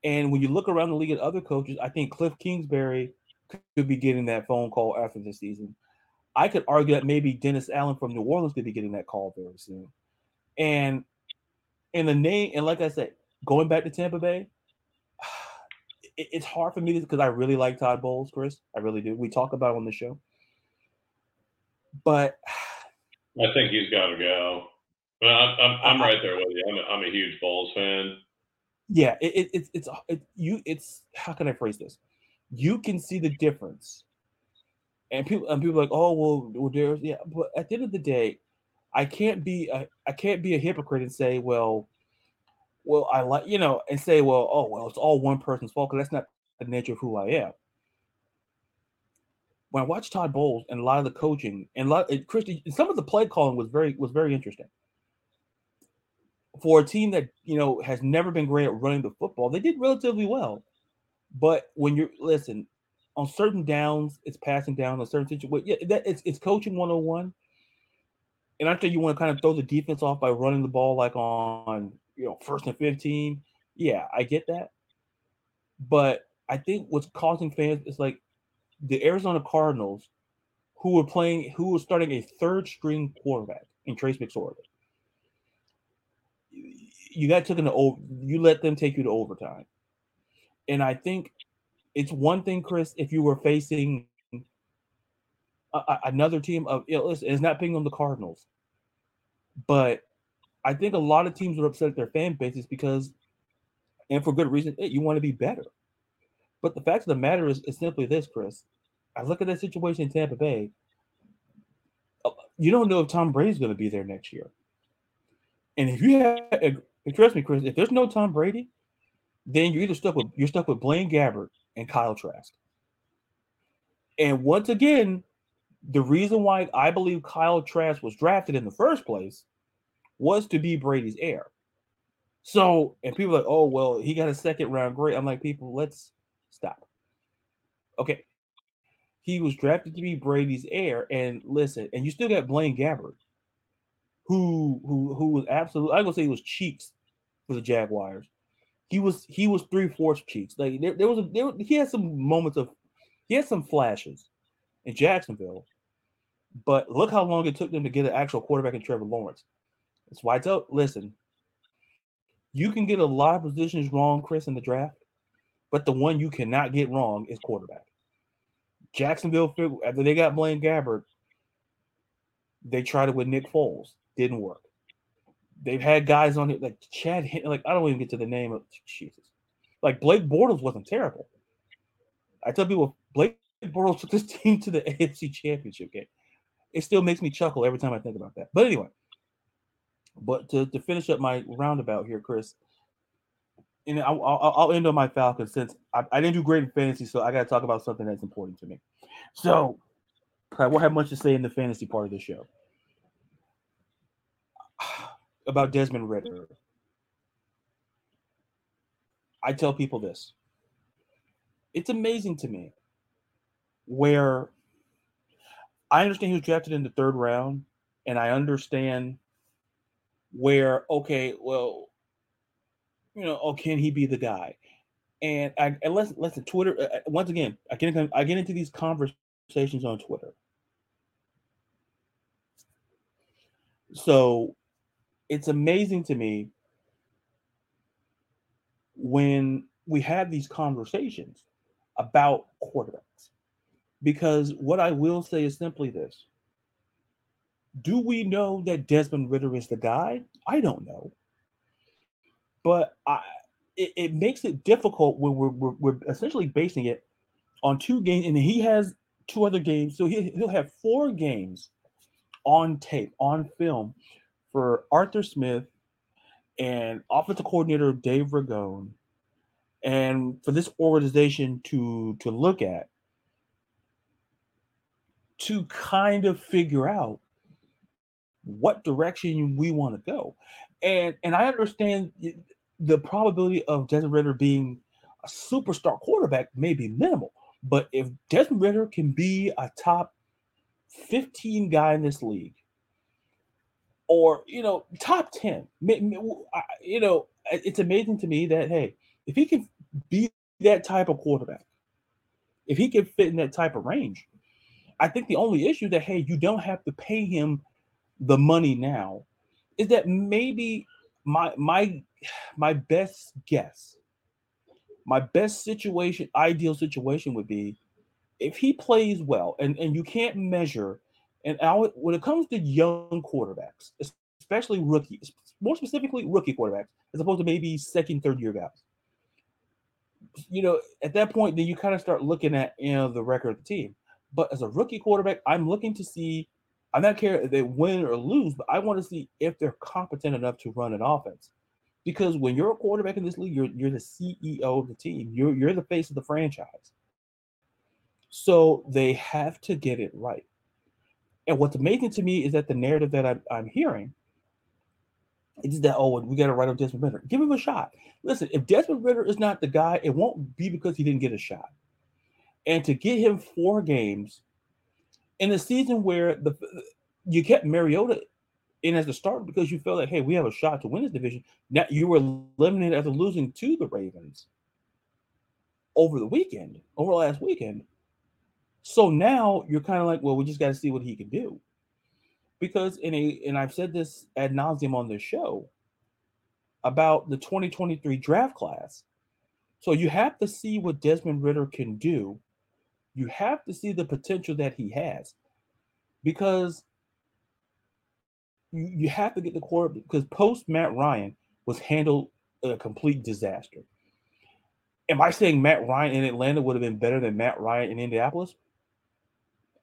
And when you look around the league at other coaches, I think Cliff Kingsbury could be getting that phone call after the season. I could argue that maybe Dennis Allen from New Orleans could be getting that call very soon. And in the name, and like I said, going back to Tampa Bay, it, it's hard for me because I really like Todd Bowles, Chris. I really do. We talk about on the show, but I think he's got to go. But I'm, I'm, right there with you. I'm a, I'm a huge Bowles fan. Yeah, it, it, it's it's it, you. It's how can I phrase this? You can see the difference, and people and people like, oh well, well, there's yeah. But at the end of the day, I can't be a, I can't be a hypocrite and say, well, well, I like, you know, and say, well, oh, well, it's all one person's fault because that's not the nature of who I am. When I watched Todd Bowles and a lot of the coaching and a lot, Christy, some of the play calling was very was very interesting. For a team that you know has never been great at running the football, they did relatively well. But when you're listen, on certain downs, it's passing down on certain situations. Yeah, that it's it's coaching 101. And I think you want to kind of throw the defense off by running the ball like on you know, first and 15. Yeah, I get that. But I think what's causing fans is like the Arizona Cardinals, who were playing, who were starting a third string quarterback in Trace McSorley. You got taken to over, you let them take you to overtime. And I think it's one thing, Chris, if you were facing a, another team of, you know, listen, it's not picking on the Cardinals, but I think a lot of teams are upset at their fan bases because, and for good reason, eh, you want to be better. But the fact of the matter is, is simply this, Chris. I look at that situation in Tampa Bay. Uh, you don't know if Tom Brady's going to be there next year. And if you have, trust me, Chris, if there's no Tom Brady, then you're either stuck with you're stuck with Blaine Gabbert and Kyle Trask. And once again, the reason why I believe Kyle Trask was drafted in the first place was to be Brady's heir. So, and people like, oh, well, he got a second round grade. I'm like, people, let's. Okay. He was drafted to be Brady's heir. And listen, and you still got Blaine Gabbert, who who who was absolutely I'm gonna say he was cheeks for the Jaguars. He was he was three fourths cheeks. Like there, there was a there, he had some moments of he had some flashes in Jacksonville, but look how long it took them to get an actual quarterback in Trevor Lawrence. That's why I tell listen, you can get a lot of positions wrong, Chris, in the draft, but the one you cannot get wrong is quarterback. Jacksonville, after they got Blaine Gabbert, they tried it with Nick Foles. Didn't work. They've had guys on it like Chad, like I don't even get to the name of Jesus. Like Blake Bortles wasn't terrible. I tell people Blake Bortles took this team to the AFC Championship game. It still makes me chuckle every time I think about that. But anyway, but to, to finish up my roundabout here, Chris, and I'll, I'll, end on my Falcons since I, I, didn't do great in fantasy, so I got to talk about something that's important to me. So I won't have much to say in the fantasy part of the show about Desmond Ridder. I tell people this. It's amazing to me where I understand he was drafted in the third round, and I understand where okay, well, you know, oh, can he be the guy? And I and let's listen. Twitter uh, uh, once again. I get I get into these conversations on Twitter. So it's amazing to me when we have these conversations about quarterbacks. Because what I will say is simply this Do we know that Desmond Ridder is the guy? I don't know. But I, it, it makes it difficult when we're, we're, we're essentially basing it on two games, and he has two other games. So he, he'll have four games on tape, on film for Arthur Smith and offensive coordinator Dave Ragone, and for this organization to to look at to kind of figure out what direction we want to go. And and I understand the probability of Desmond Ridder being a superstar quarterback may be minimal, but if Desmond Ridder can be a top 15 guy in this league, or you know, top 10, you know, it's amazing to me that hey, if he can be that type of quarterback, if he can fit in that type of range, I think the only issue that hey, you don't have to pay him the money now is that maybe my my my best guess, my best situation, ideal situation would be if he plays well, and, and you can't measure, and when it comes to young quarterbacks, especially rookies, more specifically rookie quarterbacks, as opposed to maybe second, third year guys. You know, at that point, then you kind of start looking at you know the record of the team. But as a rookie quarterback, I'm looking to see. I'm not care if they win or lose, but I want to see if they're competent enough to run an offense. Because when you're a quarterback in this league, you're you're the CEO of the team. You're you're the face of the franchise. So they have to get it right. And what's amazing to me is that the narrative that I'm, I'm hearing is that oh we got to write up Desmond Ridder. Give him a shot. Listen, if Desmond Ridder is not the guy, it won't be because he didn't get a shot. And to get him four games in a season where the you kept Mariota in as the starter because you felt like, hey, we have a shot to win this division. Now you were eliminated after losing to the Ravens over the weekend, over last weekend. So now you're kind of like, well, we just got to see what he can do. Because in a, and I've said this ad nauseum on this show about the 2023 draft class. So you have to see what Desmond Ridder can do. You have to see the potential that he has. Because you, you have to get the core because post Matt Ryan was handled a complete disaster. Am I saying Matt Ryan in Atlanta would have been better than Matt Ryan in Indianapolis?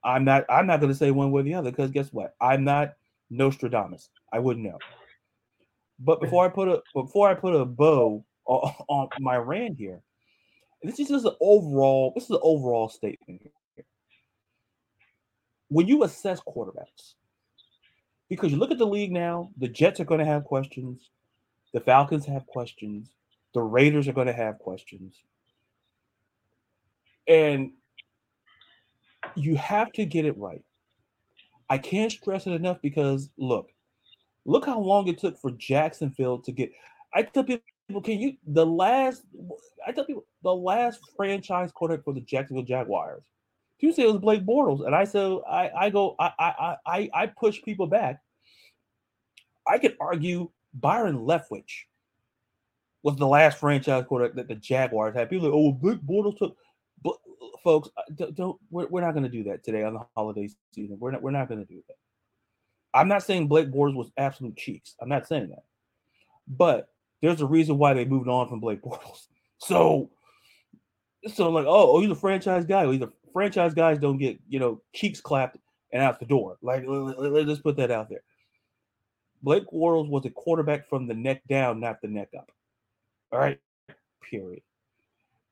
I'm not. I'm not going to say one way or the other because guess what? I'm not Nostradamus. I wouldn't know. But before I put a before I put a bow on, on my rant here, this is just an overall. This is an overall statement here. When you assess quarterbacks, because you look at the league now, the Jets are going to have questions, the Falcons have questions, the Raiders are going to have questions. And you have to get it right. I can't stress it enough because look, look how long it took for Jacksonville to get. I tell people, can you the last? I tell people the last franchise quarterback for the Jacksonville Jaguars you say it was Blake Bortles, and I said I I go I I I I push people back. I could argue Byron Leftwich was the last franchise quarterback that the Jaguars had. People like, oh, Blake Bortles took. But folks, uh, don't, don't we're, we're not going to do that today on the holiday season. We're not we're not going to do that. I'm not saying Blake Bortles was absolute cheeks. I'm not saying that, but there's a reason why they moved on from Blake Bortles. So, so like, oh, oh, he's a franchise guy. He's a franchise guys don't get you know cheeks clapped and out the door. Like let, us put that out there. Blake Bortles was a quarterback from the neck down, not the neck up. All right, period.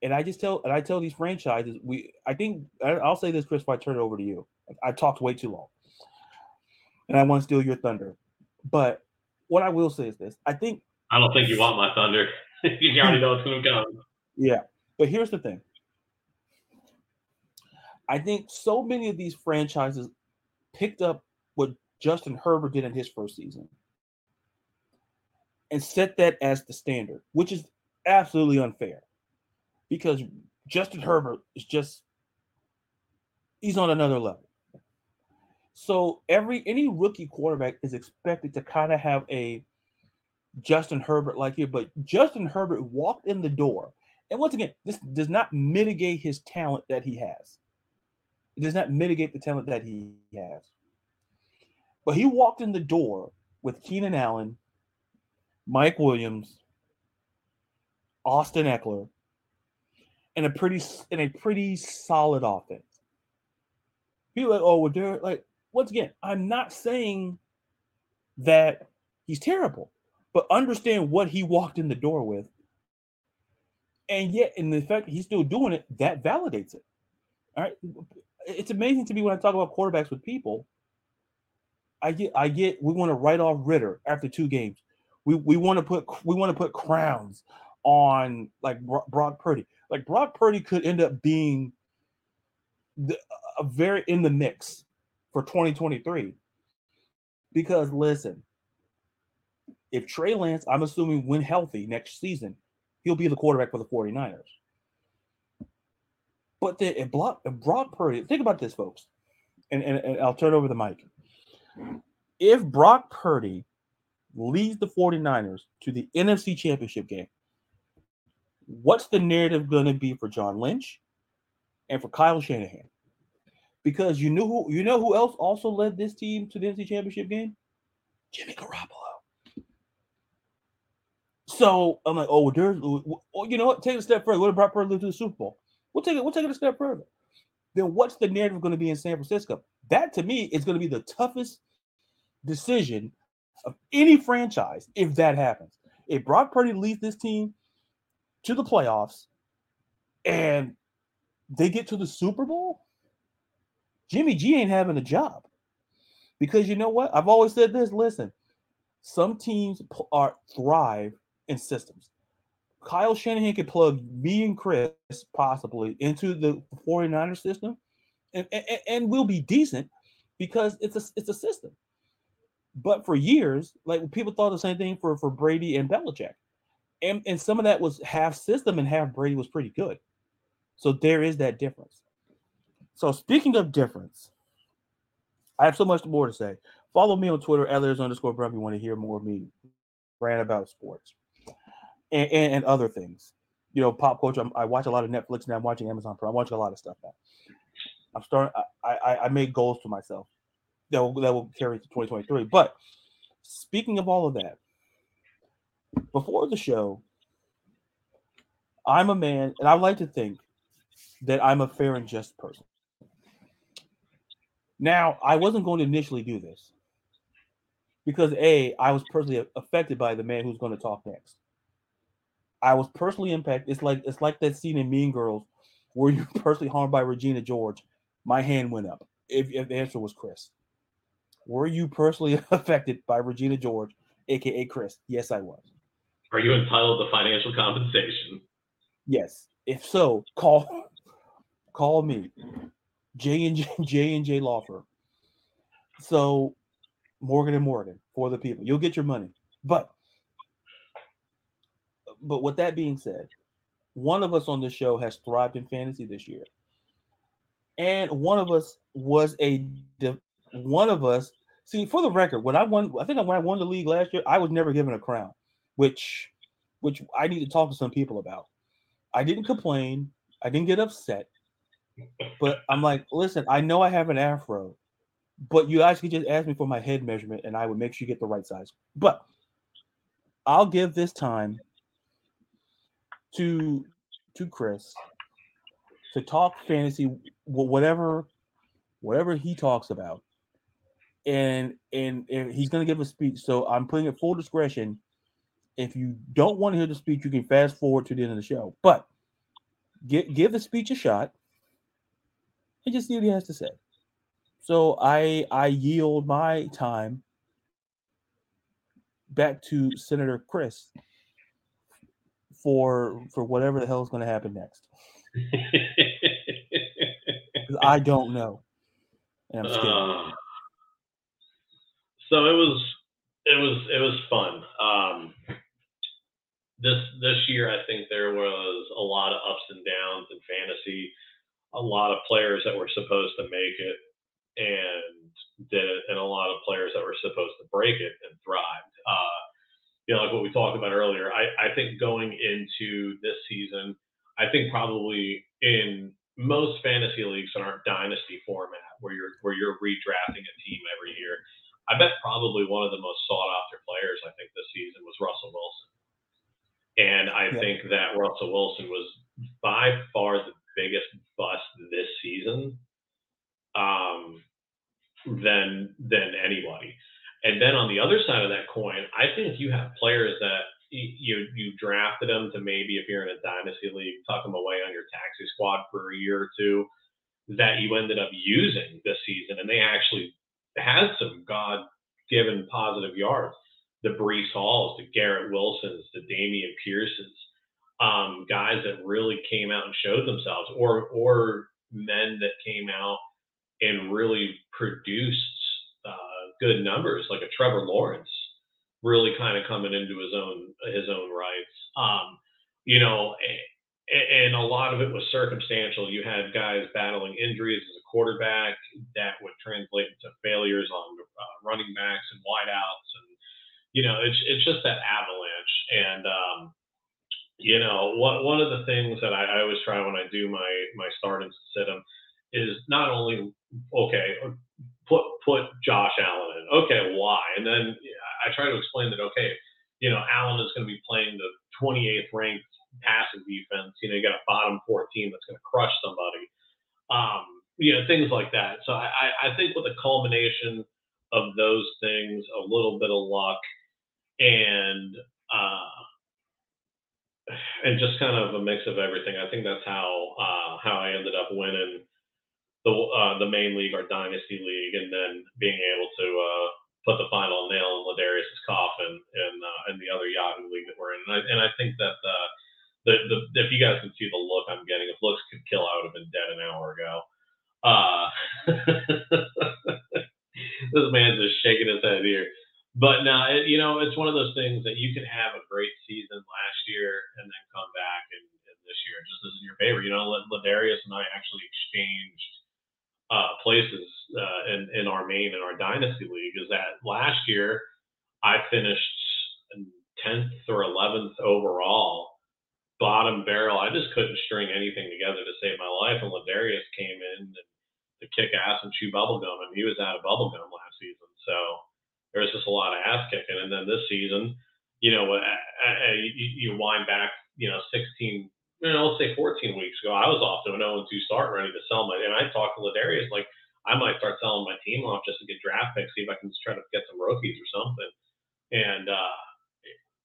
And I just tell and I tell these franchises, we I think I'll say this, Chris, if I turn it over to you. I talked way too long, and I want to steal your thunder. But what I will say is this: I think I don't think you want my thunder. you already know it's going to come. Yeah, but here's the thing: I think so many of these franchises picked up what Justin Herbert did in his first season and set that as the standard, which is absolutely unfair because Justin Herbert is just he's on another level. So every any rookie quarterback is expected to kind of have a Justin Herbert like you, but Justin Herbert walked in the door. And once again, this does not mitigate his talent that he has. It does not mitigate the talent that he has. But he walked in the door with Keenan Allen, Mike Williams, Austin Ekeler, and a pretty and a pretty solid offense. People like, oh, well, they're like, once again, I'm not saying that he's terrible, but understand what he walked in the door with. And yet, in the fact he's still doing it, that validates it. All right. It's amazing to me when I talk about quarterbacks with people. I get, I get, we want to write off Ridder after two games. We we want to put we want to put crowns on like Brock Purdy. Like Brock Purdy could end up being the, a very in the mix for 2023. Because listen, if Trey Lance, I'm assuming when healthy next season, he'll be the quarterback for the 49ers. But then if Brock, Purdy, think about this, folks, and, and, and I'll turn over the mic. If Brock Purdy leads the 49ers to the NFC Championship game, what's the narrative going to be for John Lynch and for Kyle Shanahan? Because you know who you know who else also led this team to the NFC Championship game? Jimmy Garoppolo. So I'm like, oh, there's, oh, you know what? Take it a step further. What Brock Purdy to the Super Bowl? We'll take it. We'll take it a step further. Then what's the narrative going to be in San Francisco? That to me is going to be the toughest decision of any franchise if that happens. If Brock Purdy leads this team to the playoffs and they get to the Super Bowl, Jimmy G ain't having a job. Because you know what? I've always said this listen, some teams are thrive in systems. Kyle Shanahan could plug me and Chris possibly into the 49er system and, and, and we'll be decent because it's a it's a system. But for years, like people thought the same thing for, for Brady and Belichick and, and some of that was half system and half Brady was pretty good. So there is that difference. So speaking of difference, I have so much more to say. Follow me on Twitter, Ellers underscore if you want to hear more of me rant about sports and, and, and other things. You know, pop culture. I'm, i watch a lot of Netflix now. I'm watching Amazon Prime. I'm watching a lot of stuff now. I'm starting. I, I, I made goals for myself that will that will carry to 2023. But speaking of all of that, before the show, I'm a man, and I like to think that I'm a fair and just person. Now, I wasn't going to initially do this because A, I was personally affected by the man who's going to talk next. I was personally impacted. It's like it's like that scene in Mean Girls where you're personally harmed by Regina George. My hand went up. If, if the answer was Chris, were you personally affected by Regina George, aka Chris? Yes, I was. Are you entitled to financial compensation? Yes. If so, call call me. J and J J and J Law Firm. So Morgan and Morgan for the people. You'll get your money. But but with that being said, one of us on the show has thrived in fantasy this year. And one of us was a one of us. See, for the record, when I won, I think when I won the league last year, I was never given a crown which which I need to talk to some people about. I didn't complain. I didn't get upset. But I'm like, listen, I know I have an afro, but you guys could just ask me for my head measurement and I would make sure you get the right size. But I'll give this time to to Chris to talk fantasy whatever whatever he talks about and and, and he's going to give a speech so i'm putting it full discretion if you don't want to hear the speech, you can fast forward to the end of the show. But give give the speech a shot and just see what he has to say. So I I yield my time back to Senator Chris for for whatever the hell is going to happen next. I don't know. And I'm scared. Uh, so it was it was it was fun. Um, this this year, I think there was a lot of ups and downs in fantasy. A lot of players that were supposed to make it and did it, and a lot of players that were supposed to break it and thrived. Uh, you know, like what we talked about earlier. I, I think going into this season, I think probably in most fantasy leagues in our dynasty format, where you're where you're redrafting a team every year, I bet probably one of the most sought after players I think this season was Russell Wilson. And I yeah. think that Russell Wilson was by far the biggest bust this season um, than than anybody. And then on the other side of that coin, I think if you have players that you you drafted them to maybe if you're in a dynasty league, tuck them away on your taxi squad for a year or two that you ended up using this season, and they actually had some God given positive yards. The Breece Halls, the Garrett Wilsons, the Dameon Pierces, um, guys that really came out and showed themselves, or or men that came out and really produced good numbers, like a Trevor Lawrence, really kind of coming into his own his own rights. Um, you know, and a lot of it was circumstantial. You had guys battling injuries as a quarterback that would translate into failures on uh, running backs and wideouts, and you know, it's it's just that avalanche. And um, you know, one one of the things that I, I always try when I do my my start and sit them is not only okay, put put Josh Allen in. Okay, why? And then I try to explain that okay, you know, Allen is going to be playing the 28th ranked passing defense. You know, you got a bottom four team that's going to crush somebody. Um, you know, things like that. So I, I think with a culmination of those things, a little bit of luck, and uh, and just kind of a mix of everything. I think that's how uh, how I ended up winning the uh, the main league or dynasty league, and then being able to uh, put the final nail in Ladarius's coffin and uh, in the other Yahoo league that we're in. And I, and I think that uh, the, the if you guys can see the look I'm getting, if looks could kill, I would have been dead an hour ago. Uh, this man's just shaking his head here. But no, it, you know, it's one of those things that you can have a great season last year and then come back and, and this year just isn't your favor. You know, Ladarius and I actually exchanged uh, places uh, in in our main in our dynasty league. Is that last year I finished tenth or eleventh overall bottom barrel. I just couldn't string anything together to save my life. And Ladarius came in to kick ass and chew bubblegum, and he was out of bubblegum last season. So there was just a lot of ass kicking. And then this season, you know, you wind back, you know, 16, you know, let's say 14 weeks ago, I was off to an 0 2 start ready to sell my, and I talked to Ladarius, like, I might start selling my team off just to get draft picks, see if I can just try to get some rookies or something. And, uh,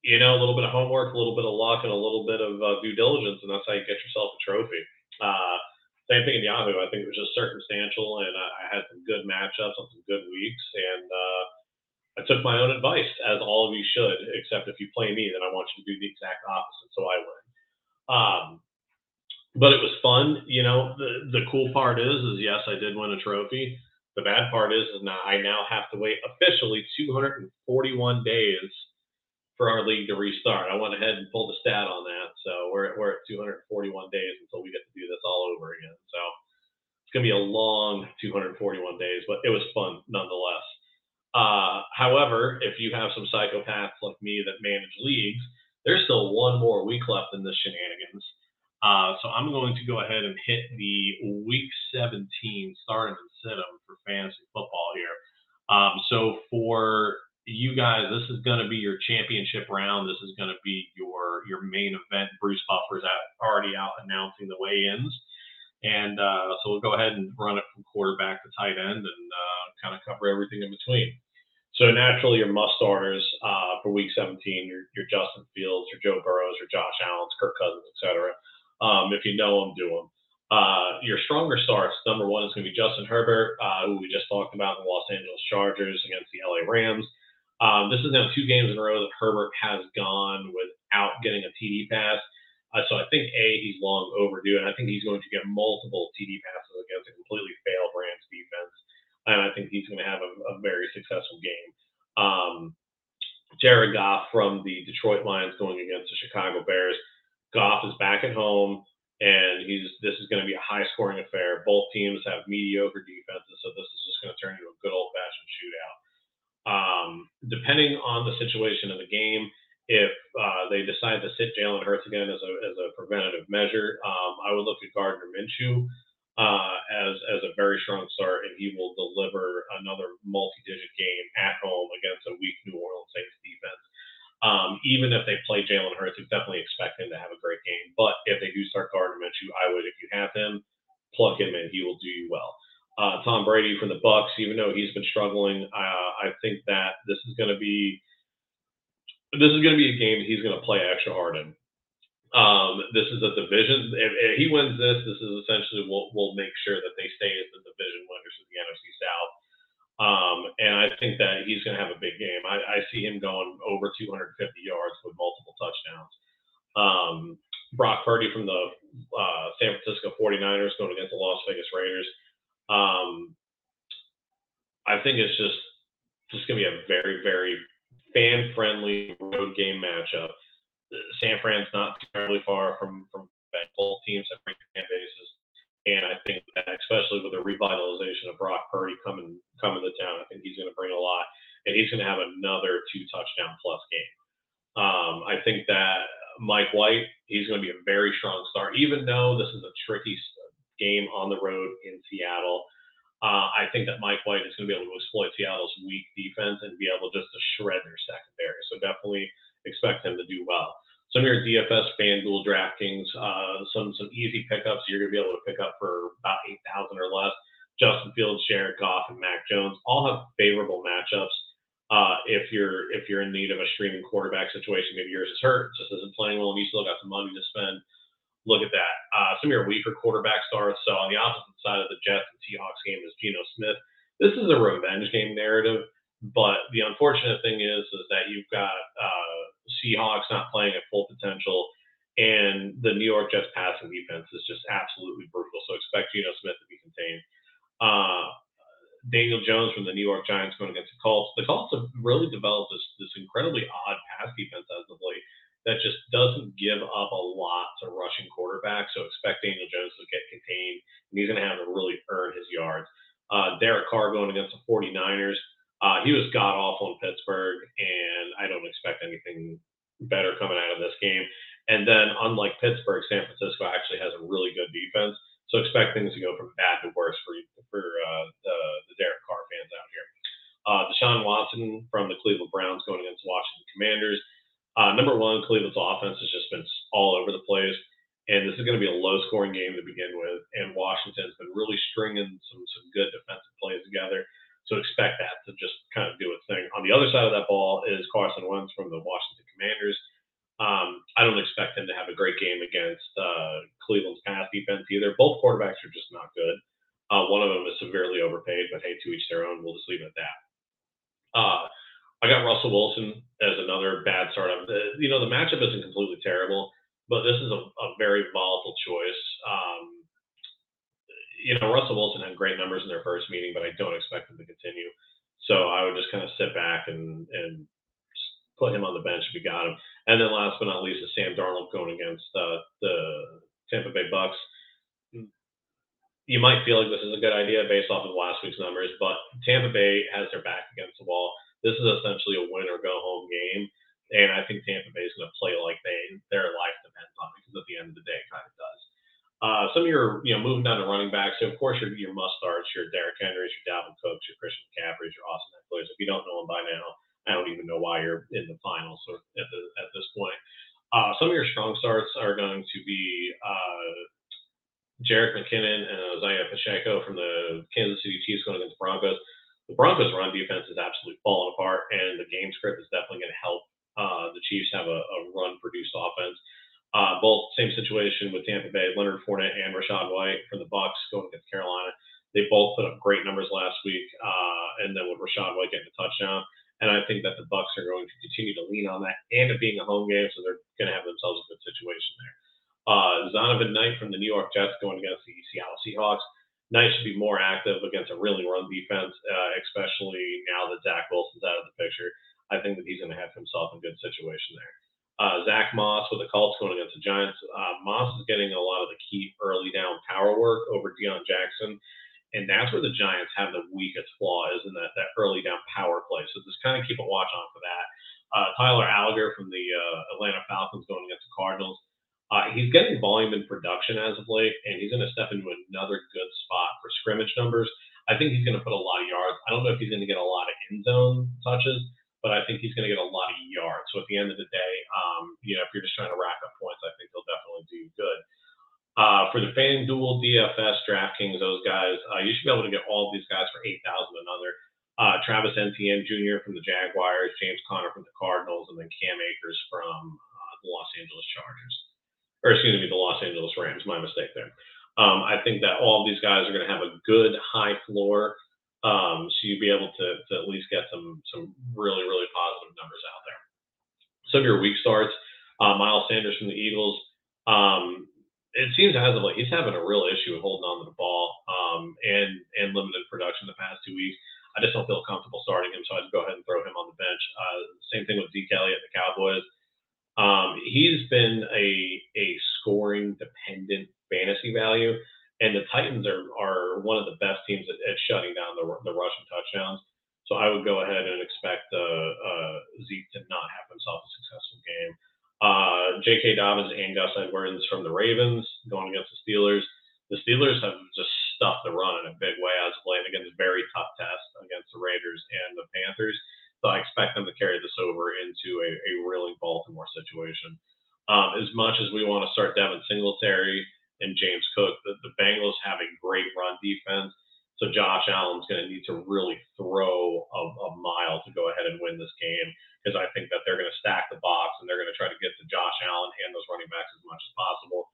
you know, a little bit of homework, a little bit of luck, and a little bit of uh, due diligence, and that's how you get yourself a trophy. Uh, same thing in Yahoo. I think it was just circumstantial, and I, I had some good matchups on some good weeks, and uh, I took my own advice, as all of you should. Except if you play me, then I want you to do the exact opposite, so I win. Um, but it was fun. You know, the the cool part is, is yes, I did win a trophy. The bad part is, is now I now have to wait officially 241 days for our league to restart. I went ahead and pulled a stat on that. So we're, we're at 241 days until we get to do this all over again. So it's going to be a long 241 days, but it was fun nonetheless. Uh, however, if you have some psychopaths like me that manage leagues, there's still one more week left in this shenanigans. Uh, so I'm going to go ahead and hit the week 17 start and sit for fantasy football here. Um, so for you guys, this is going to be your championship round. This is going to be your your main event. Bruce Buffer's out, already out announcing the weigh-ins, and uh, so we'll go ahead and run it from quarterback to tight end and uh, kind of cover everything in between. So naturally, your must starters uh, for Week 17, your, your Justin Fields, your Joe Burrows, your Josh Allen's, Kirk Cousins, etc. Um, if you know them, do them. Uh, your stronger starts, number one is going to be Justin Herbert, uh, who we just talked about in the Los Angeles Chargers against the LA Rams. Um, this is now two games in a row that Herbert has gone without getting a TD pass. Uh, so I think A, he's long overdue, and I think he's going to get multiple TD passes against a completely failed Rams defense. And I think he's going to have a, a very successful game. Um, Jared Goff from the Detroit Lions going against the Chicago Bears. Goff is back at home, and he's this is going to be a high scoring affair. Both teams have mediocre defenses, so this is just going to turn into a good old fashioned shootout. Um, depending on the situation of the game, if uh, they decide to sit Jalen Hurts again as a, as a preventative measure, um, I would look at Gardner Minshew. Uh, as as a very strong start, and he will deliver another multi-digit game at home against a weak New Orleans Saints defense. Um, even if they play Jalen Hurts, you definitely expect him to have a great game. But if they do start Gardner Minshew, I would, if you have him, plug him in. He will do you well. Uh, Tom Brady from the Bucs, even though he's been struggling, uh, I think that this is going to be this is going to be a game he's going to play extra hard in. Um, this is a division. If, if, he wins this, this is essentially will will make sure that they stay as the division winners of the NFC South. Um, and I think that he's going to have a big game. I, I, see him going over 250 yards with multiple touchdowns. Um, Brock Purdy from the uh, San Francisco 49ers going against the Las Vegas Raiders. Um, I think it's just just going to be a very, very fan friendly road game matchup. San Fran's not terribly far from from both teams have great fan bases, and I think that especially with the revitalization of Brock Purdy coming coming to town, I think he's going to bring a lot, and he's going to have another two touchdown plus game. Um, I think that Mike White, he's going to be a very strong start, even though this is a tricky game on the road in Seattle. Uh, I think that Mike White is going to be able to exploit Seattle's weak defense and be able just to shred their secondary. So definitely expect him to do well. Some of your DFS, FanDuel, DraftKings, uh, some some easy pickups you're going to be able to pick up for about eight thousand or less. Justin Fields, Jared Goff, and Mac Jones all have favorable matchups. Uh, if you're if you're in need of a streaming quarterback situation, maybe yours is hurt, just isn't playing well, and you still got some money to spend. Look at that. Uh, some of your weaker quarterback starts. So on the opposite side of the Jets and Seahawks game is Geno Smith. This is a revenge game narrative, but the unfortunate thing is is that you've got uh, Seahawks not playing at full potential, and the New York Jets passing defense is just absolutely brutal. So expect Geno Smith to be contained. Uh, Daniel Jones from the New York Giants going against the Colts. The Colts have really developed this this incredibly odd pass defense as of late that just doesn't give up a lot to rushing quarterbacks. So expect Daniel Jones to get contained, and he's going to have to really earn his yards. Uh, Derek Carr going against the 49ers. Uh, he was god awful in Pittsburgh, and I don't expect anything better coming out of this game. And then, unlike Pittsburgh, San Francisco actually has a really good defense. So expect things to go from bad to worse for for uh, the, the Derek Carr fans out here. Uh, Deshaun Watson from the Cleveland Browns going against Washington Commanders. Uh, number one, Cleveland's offense has just been all over the place, and this is going to be a low-scoring game to begin with. And Washington's been really stringing some some good defensive plays together. So expect that to just kind of do its thing. On the other side of that ball is Carson Wentz from the Washington Commanders. Um, I don't expect him to have a great game against uh, Cleveland's pass defense either. Both quarterbacks are just not good. Uh, one of them is severely overpaid, but hey, to each their own. We'll just leave it at that. Uh, I got Russell Wilson as another bad start. Uh, you know, the matchup isn't completely terrible, but this is a, a very volatile choice. Um, you know, Russell Wilson had great numbers in their first meeting, but I don't expect them to continue. So I would just kind of sit back and and put him on the bench if you got him. And then last but not least is Sam Darnold going against uh, the Tampa Bay Bucs. You might feel like this is a good idea based off of last week's numbers, but Tampa Bay has their back against the wall. This is essentially a win or go home game, and I think Tampa Bay is going to play like they their life depends on it because at the end of the day, it kind of does. Uh, some of your, you know, moving down to running backs. So of course your your must starts, your Derrick Henrys, your Dalvin Cooks, your Christian McCaffreys, your Austin Ekeler. If you don't know them by now, I don't even know why you're in the finals at the, at this point. Uh, some of your strong starts are going to be uh, Jerick McKinnon and Isaiah Pacheco from the Kansas City Chiefs going against the Broncos. The Broncos' run defense is absolutely falling apart, and the game script is definitely going to help uh, the Chiefs have a, a run-produced offense. Uh, both same situation with Tampa Bay, Leonard Fournette and Rachaad White for the Bucs going against Carolina. They both put up great numbers last week, uh, and then with Rachaad White getting a touchdown. And I think that the Bucs are going to continue to lean on that, and it being a home game, so they're going to have themselves a good situation there. Uh, Zonovan Knight from the New York Jets going against the Seattle Seahawks. Knight should be more active against a really run defense, uh, especially now that Zach Wilson's out of the picture. I think that he's going to have himself a good situation there. Uh, Zach Moss with the Colts going against the Giants. Uh, Moss is getting a lot of the key early down power work over Deon Jackson. And that's where the Giants have the weakest flaw is in that, that early down power play. So just kind of keep a watch on for that. Uh, Tyler Allgeier from the uh, Atlanta Falcons going against the Cardinals. Uh, he's getting volume and production as of late, and he's going to step into another good spot for scrimmage numbers. I think he's going to put a lot of yards. I don't know if he's going to get a lot of end zone touches, but I think he's going to get a lot of yards. So at the end of the day, um, you know, if you're just trying to rack up points, I think he'll definitely do good. Uh, for the FanDuel, DFS, DraftKings, those guys, uh, you should be able to get all of these guys for 8000 and under. Uh, Travis Etienne Jr. from the Jaguars, James Conner from the Cardinals, and then Cam Akers from uh, the Los Angeles Chargers or excuse me, the Los Angeles Rams. My mistake there. Um, I think that all of these guys are going to have a good high floor, um, so you'd be able to, to at least get some some really really positive numbers out there. Some of your week starts, uh, Miles Sanders from the Eagles. Um, it seems as of late he's having a real issue with holding on to the ball um, and and limited production the past two weeks. I just don't feel comfortable starting him, so I'd go ahead and throw him on the bench. Uh, same thing with Zeke Elliott, the Cowboys. Um, he's been a a scoring dependent fantasy value, and the Titans are are one of the best teams at, at shutting down the the rushing touchdowns. So I would go ahead and expect uh, uh, Zeke to not have himself a successful game. Uh, J.K. Dobbins and Gus Edwards from the Ravens going against the Steelers. The Steelers have just stuffed the run in a big way as playing against a very tough test against the Raiders and the Panthers. So I expect them to carry this over into a, a really Baltimore situation. Um, as much as we want to start Devin Singletary and James Cook, the, the Bengals have a great run defense. So Josh Allen's going to need to really throw a, a mile to go ahead and win this game because I think that they're going to stack the box and they're going to try to get to Josh Allen and those running backs as much as possible.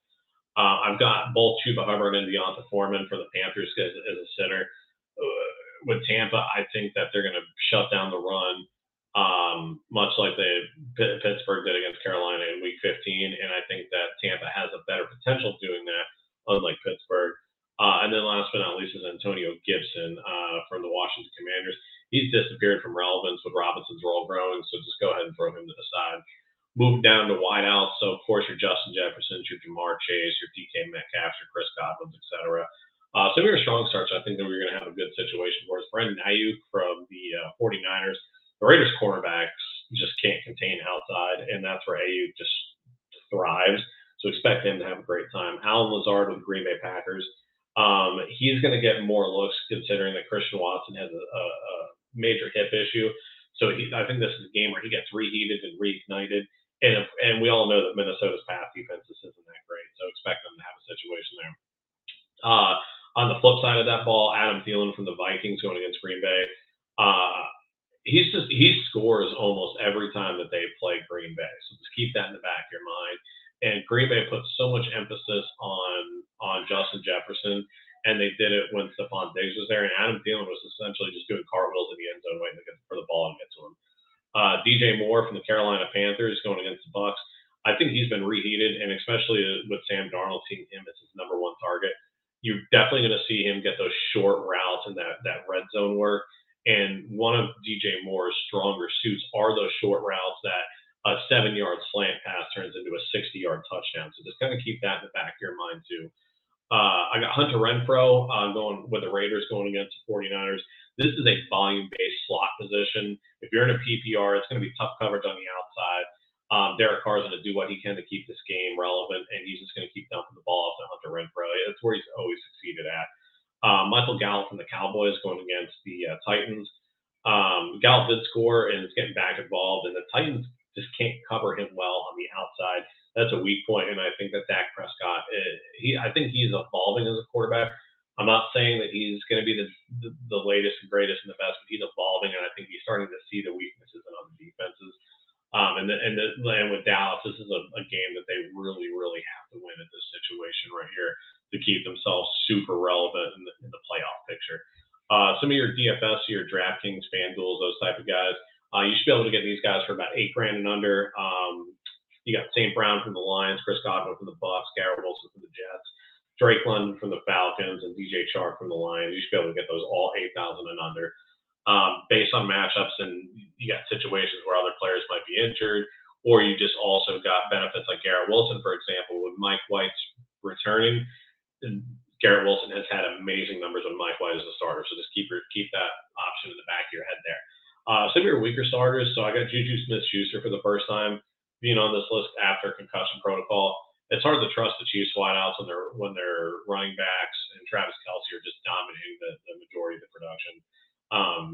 Uh, I've got both Chuba Hubbard and D'Onta Foreman for the Panthers as, as a center. Uh, with Tampa, I think that they're going to shut down the run, um, much like they Pittsburgh did against Carolina in Week 15. And I think that Tampa has a better potential doing that, unlike Pittsburgh. Uh, and then last but not least is Antonio Gibson uh, from the Washington Commanders. He's disappeared from relevance with Robinson's role growing, so just go ahead and throw him to the side. Move down to wideouts. So of course your Justin Jefferson, your Ja'Marr Chase, your DK Metcalf, your Chris Godwin, etc. Uh, so we were strong starts. I think that we are going to have a good situation for us. Brandon Aiyuk from the uh, 49ers. The Raiders cornerbacks just can't contain outside, and that's where AU just thrives. So expect him to have a great time. Allen Lazard with Green Bay Packers. Um, he's going to get more looks considering that Christian Watson has a, a, a major hip issue. So he, I think this is a game where he gets reheated and reignited. And if, and we all know that Minnesota's pass defense isn't that great. So expect them to have a situation there. Uh, on the flip side of that ball, Adam Thielen from the Vikings going against Green Bay. Uh, he's just he scores almost every time that they play Green Bay. So just keep that in the back of your mind. And Green Bay puts so much emphasis on on Justin Jefferson, and they did it when Stefon Diggs was there, and Adam Thielen was essentially just doing cartwheels in the end zone waiting for the ball to get to him. Uh, DJ Moore from the Carolina Panthers going against the Bucs. I think he's been reheated, and especially with Sam Darnold seeing him as his number one target, you're definitely going to see him get those short routes and that that red zone work. And one of DJ Moore's stronger suits are those short routes that a seven yard slant pass turns into a 60 yard touchdown. So just kind of keep that in the back of your mind too. Uh, I got Hunter Renfrow uh, going with the Raiders going against the 49ers. This is a volume based slot position. If you're in a PPR, it's going to be tough coverage on the outside. Um, Derek Carr is going to do what he can to keep this game relevant, and he's just going to keep dumping the ball off to Hunter Renfrow. That's where he's always succeeded at. Um, Michael Gallup from the Cowboys going against the uh, Titans. Um, Gallup did score and is getting back involved, and the Titans just can't cover him well on the outside. That's a weak point, and I think that Dak Prescott, uh, he, I think he's evolving as a quarterback. I'm not saying that he's going to be the, the, the latest and greatest and the best, but he's evolving, and I think he's starting to see the weaknesses in other defenses. Um, and the, and the, and with Dallas, this is a, a game that they really, really have to win at this situation right here to keep themselves super relevant in the, in the playoff picture. Uh, some of your DFS, your DraftKings, FanDuels, those type of guys, uh, you should be able to get these guys for about eight grand and under. Um, you got St. Brown from the Lions, Chris Godwin from the Bucs, Garrett Wilson from the Jets, Drake London from the Falcons, and DJ Chark from the Lions. You should be able to get those all eight thousand and under um, based on matchups, and you got situations where other players might be injured, or you just also got benefits like Garrett Wilson, for example, with Mike White's returning. Garrett Wilson has had amazing numbers when Mike White is a starter, so just keep keep that option in the back of your head there. Uh, some of your weaker starters, so I got Juju Smith-Schuster for the first time being on this list after concussion protocol. it's hard to trust the Chiefs wideouts when they're when their running backs and Travis Kelce are just dominating the, the majority of the production. Um,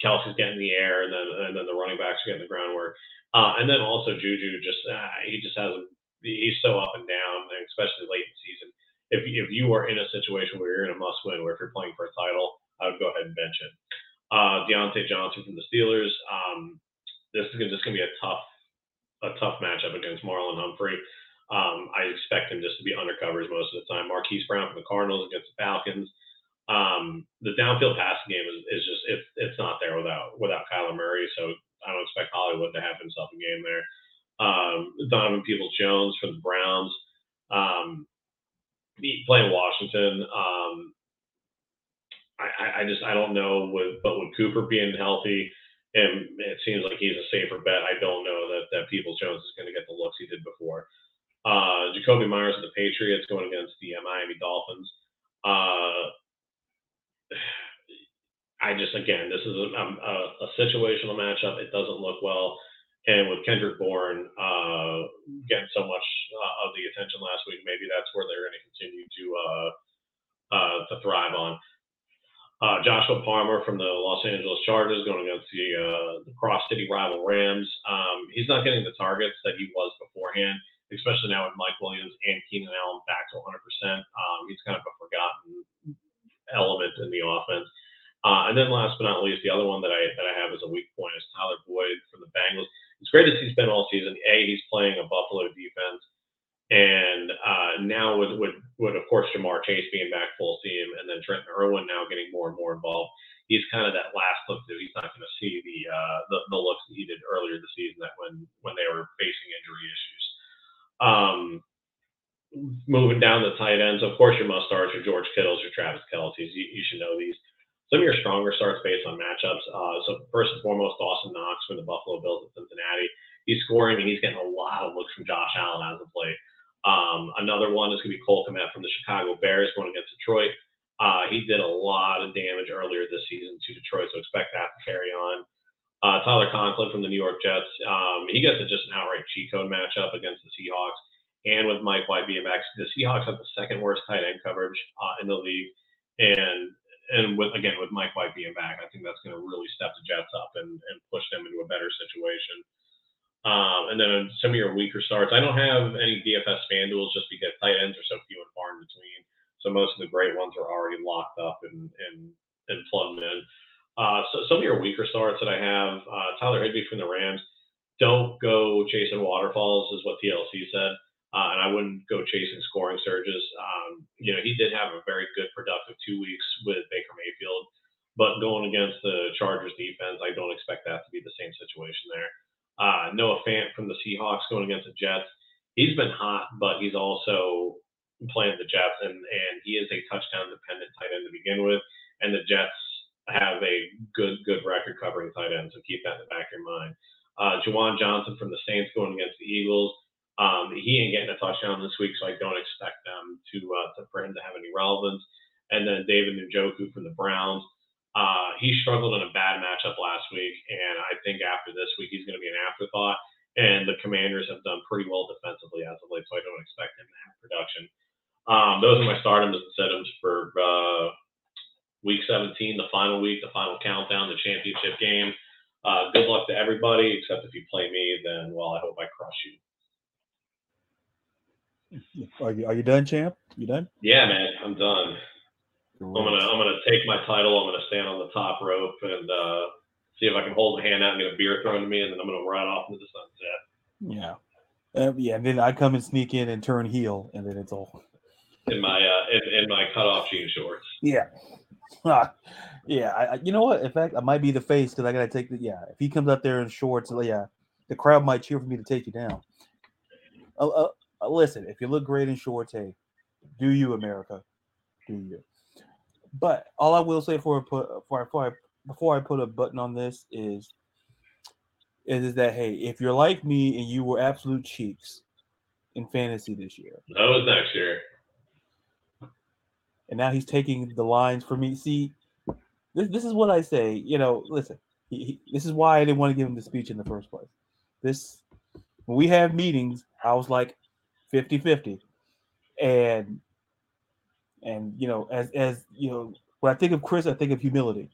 Kelce's getting the air, and then and then the running backs are getting the groundwork, uh, and then also Juju just uh, he just has he's so up and down, especially late in the season. If if you are in a situation where you're in a must win, where if you're playing for a title, I would go ahead and bench it. Uh, Diontae Johnson from the Steelers. Um, this is just going to be a tough a tough matchup against Marlon Humphrey. Um, I expect him just to be undercovers most of the time. Marquise Brown from the Cardinals against the Falcons. Um, the downfield passing game is, is just it's it's not there without without Kyler Murray. So I don't expect Hollywood to have himself a game there. Um, Donovan Peoples Jones from the Browns. Um, playing Washington. Um, I, I just I don't know with but with Cooper being healthy and it seems like he's a safer bet. I don't know that that Peoples Jones is going to get the looks he did before. Uh, Jakobi Meyers of the Patriots going against the Miami Dolphins. Uh, I just again, this is a, a, a, situational matchup. It doesn't look well, and with Kendrick Bourne uh, getting so much uh, of the attention last week, maybe that's where they're going to continue to uh, uh, to thrive on. Uh, Joshua Palmer from the Los Angeles Chargers going against the, uh, the Cross City rival Rams. Um, he's not getting the targets that he was beforehand especially now with Mike Williams and Keenan Allen back to 100%. Um, he's kind of a forgotten element in the offense. And then last but not least, the other one that I that I have as a weak point is Tyler Boyd from the Bengals. It's great see he's been all season. A, he's playing a Buffalo defense, and uh, now with, with with of course Ja'Marr Chase being back full steam, and then Trent Irwin now getting more and more involved. He's kind of that last look that he's not going to see the, uh, the the looks that he did earlier this season that when when they were facing injury issues. Um, moving down the tight ends, of course, your must starts are George Kittles or Travis Kelce's. You, you, should know these. Some of your stronger starts based on matchups. Uh, so first and foremost, Dawson Knox from the Buffalo Bills at Cincinnati. He's scoring and he's getting a lot of looks from Josh Allen as of late. Um, another one is going to be Cole Kmet from the Chicago Bears going against Detroit. Uh, he did a lot of damage earlier this season to Detroit, so expect that to carry on. Uh, Tyler Conklin from the New York Jets. Um, he gets a, just an outright cheat code matchup against the Seahawks. And with Mike White being back, the Seahawks have the second worst tight end coverage uh, in the league. And and with again with Mike White being back, I think that's going to really step the Jets up and, and push them into a better situation. Um, and then some of your weaker starts, I don't have any DFS FanDuels just because tight ends are so few and far in between. So most of the great ones are already locked up and and and plugged in. Uh, so some of your weaker starts that I have, uh, Tyler Higbee from the Rams, don't go chasing waterfalls, is what TLC said. Uh, and I wouldn't go chasing scoring surges. Um, you know, he did have a very good, productive two weeks with Baker Mayfield, but going against the Chargers defense, I don't expect that to be the same situation there. Uh, Noah Fant from the Seahawks going against the Jets. He's been hot, but he's also playing the Jets, and, and he is a touchdown dependent tight end to begin with. And the Jets have a good good record covering tight end, so keep that in the back of your mind. Uh, Juwan Johnson from the Saints going against the Eagles. Um, he ain't getting a touchdown this week, so I don't expect them to, uh, to for him to have any relevance. And then David Njoku from the Browns. Uh, he struggled in a bad matchup last week, and I think after this week he's going to be an afterthought. And the Commanders have done pretty well defensively as of late, so I don't expect him to have production. Um, those are my stardoms and setups for uh, week 17, the final week, the final countdown, the championship game. Uh, good luck to everybody, except if you play me, then well, I hope I crush you. Are you are you done, champ? You done? Yeah, man, I'm done. I'm gonna I'm gonna take my title. I'm gonna stand on the top rope and uh, see if I can hold a hand out and get a beer thrown to me, and then I'm gonna run off into the sunset. Yeah, uh, yeah. And then I come and sneak in and turn heel, and then it's all in my uh, in, in my cutoff jean shorts. Yeah, yeah, I, you know what? In fact, I might be the face because I gotta take the yeah. If he comes up there in shorts, yeah, the crowd might cheer for me to take you down. Uh, Uh, listen, if you look great in shorts, hey, do you, America? Do you? But all I will say for put before, before I before I put a button on this is is that hey, if you're like me and you were absolute cheeks in fantasy this year, that was next year and now he's taking the lines for me. See, this, this is what I say. You know, listen, he, he, this is why I didn't want to give him the speech in the first place. This, when we have meetings, I was like, 50-50. And and you know, as as you know, when I think of Chris, I think of humility.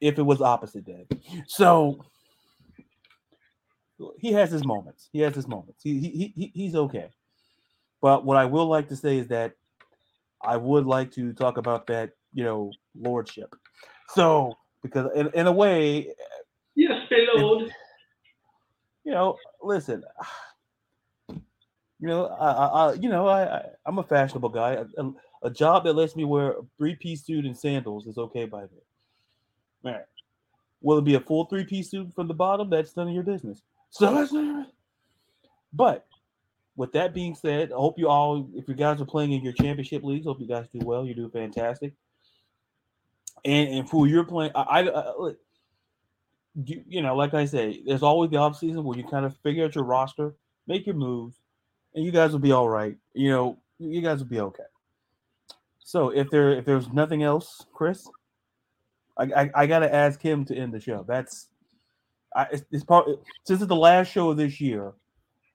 If it was opposite day. So he has his moments. He has his moments. He, he, he he's okay. But what I will like to say is that I would like to talk about that, you know, lordship. So because in, in a way, yes, lord. You know, listen. You know, I, I you know, I, I am a fashionable guy. A, a, job that lets me wear a three-piece suit and sandals is okay by me. Man, will it be a full three-piece suit from the bottom? That's none of your business. So, but with that being said, I hope you all, if you guys are playing in your championship leagues, hope you guys do well. You do fantastic. And and for you're playing, I, I, uh, I you, you, know, like I say, there's always the off season where you kind of figure out your roster, make your moves, and you guys will be all right. You know, you guys will be okay. So if there if there's nothing else, Chris, I I, I got to ask him to end the show. That's I, it's, it's part since it's the last show of this year.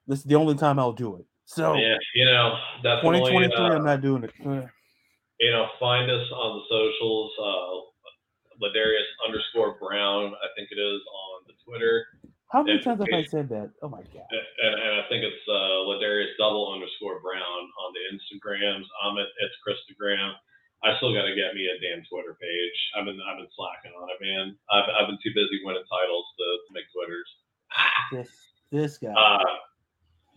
This is the only time I'll do it. So yeah, you know, definitely. 2023, uh, I'm not doing it. You know, find us on the socials. Uh, Ladarius underscore Brown, I think it is on the Twitter. How many times have I said that? Oh my god! And, and I think it's uh, Ladarius double underscore Brown on the Instagrams. I'm at it's Christogram. I still got to get me a damn Twitter page. I've been I've been slacking on it, man. I've, I've been too busy winning titles to, to make Twitters. This this guy. Uh,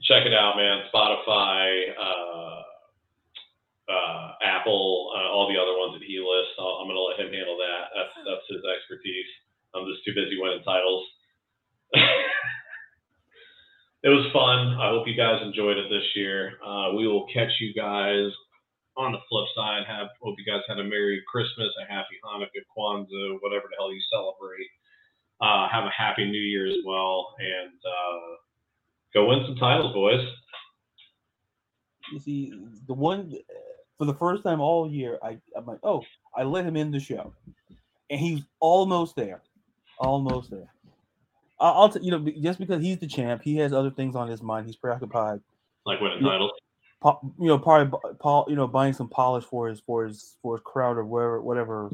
check it out, man. Spotify, uh, uh, Apple, uh, all the other ones that he lists. i am going to let him handle that. That's that's his expertise. I'm just too busy winning titles. It was fun. I hope you guys enjoyed it this year. Uh, we will catch you guys on the flip side. Have hope you guys had a Merry Christmas, a Happy Hanukkah, Kwanzaa, whatever the hell you celebrate. Uh, have a Happy New Year as well, and uh, go win some titles, boys. You see, the one for the first time all year, I I'm like, oh, I let him in the show, and he's almost there, almost there. I'll, t- you know just because he's the champ, he has other things on his mind. He's preoccupied, like winning titles. You know, probably, Paul, you know, buying some polish for his for his for his crowd or whatever, whatever,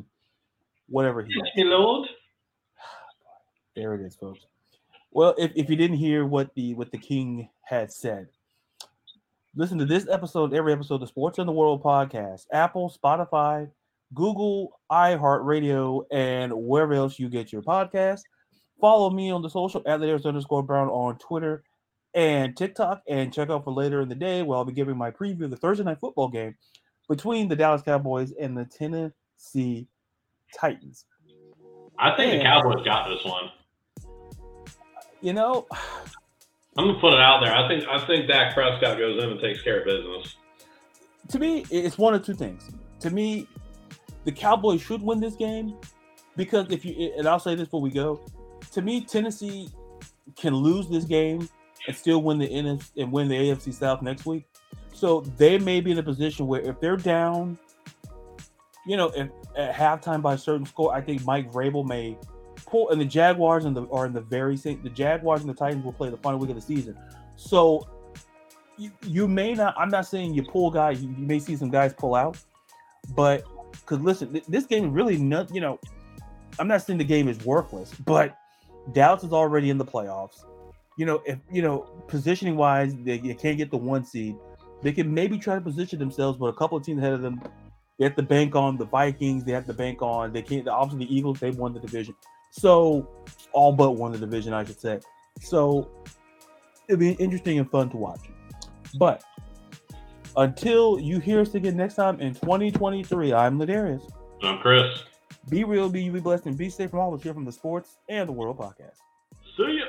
whatever he. Hey, Lord. There it is, folks. Well, if, if you didn't hear what the what the king had said, listen to this episode, every episode of Sports in the World podcast, Apple, Spotify, Google, iHeartRadio, and wherever else you get your podcast. Follow me on the social at layers underscore brown on Twitter and TikTok, and check out for later in the day where I'll be giving my preview of the Thursday night football game between the Dallas Cowboys and the Tennessee Titans. I think and, the Cowboys got this one. You know, I'm gonna put it out there. I think I think Dak Prescott goes in and takes care of business. To me, it's one of two things. To me, the Cowboys should win this game because if you and I'll say this before we go, to me, Tennessee can lose this game and still win the NFC and win the AFC South next week. So they may be in a position where if they're down, you know, if, at halftime by a certain score, I think Mike Vrabel may pull. And the Jaguars and the are in the very same. The Jaguars and the Titans will play the final week of the season. So you, you may not. I'm not saying you pull guys. You, you may see some guys pull out, but because listen, this game really not. You know, I'm not saying the game is worthless, but Dallas is already in the playoffs. You know, if you know positioning wise, they, they can't get the one seed. They can maybe try to position themselves, but a couple of teams ahead of them, they have to bank on the Vikings. They have to bank on they can't. Obviously, the Eagles they won the division, so all but won the division, I should say. So it'll be interesting and fun to watch. But until you hear us again next time in 2023, I'm Ladarius. I'm Chris. Be real, be you, be blessed, and be safe from all us here from the Sports and the World podcast. See ya.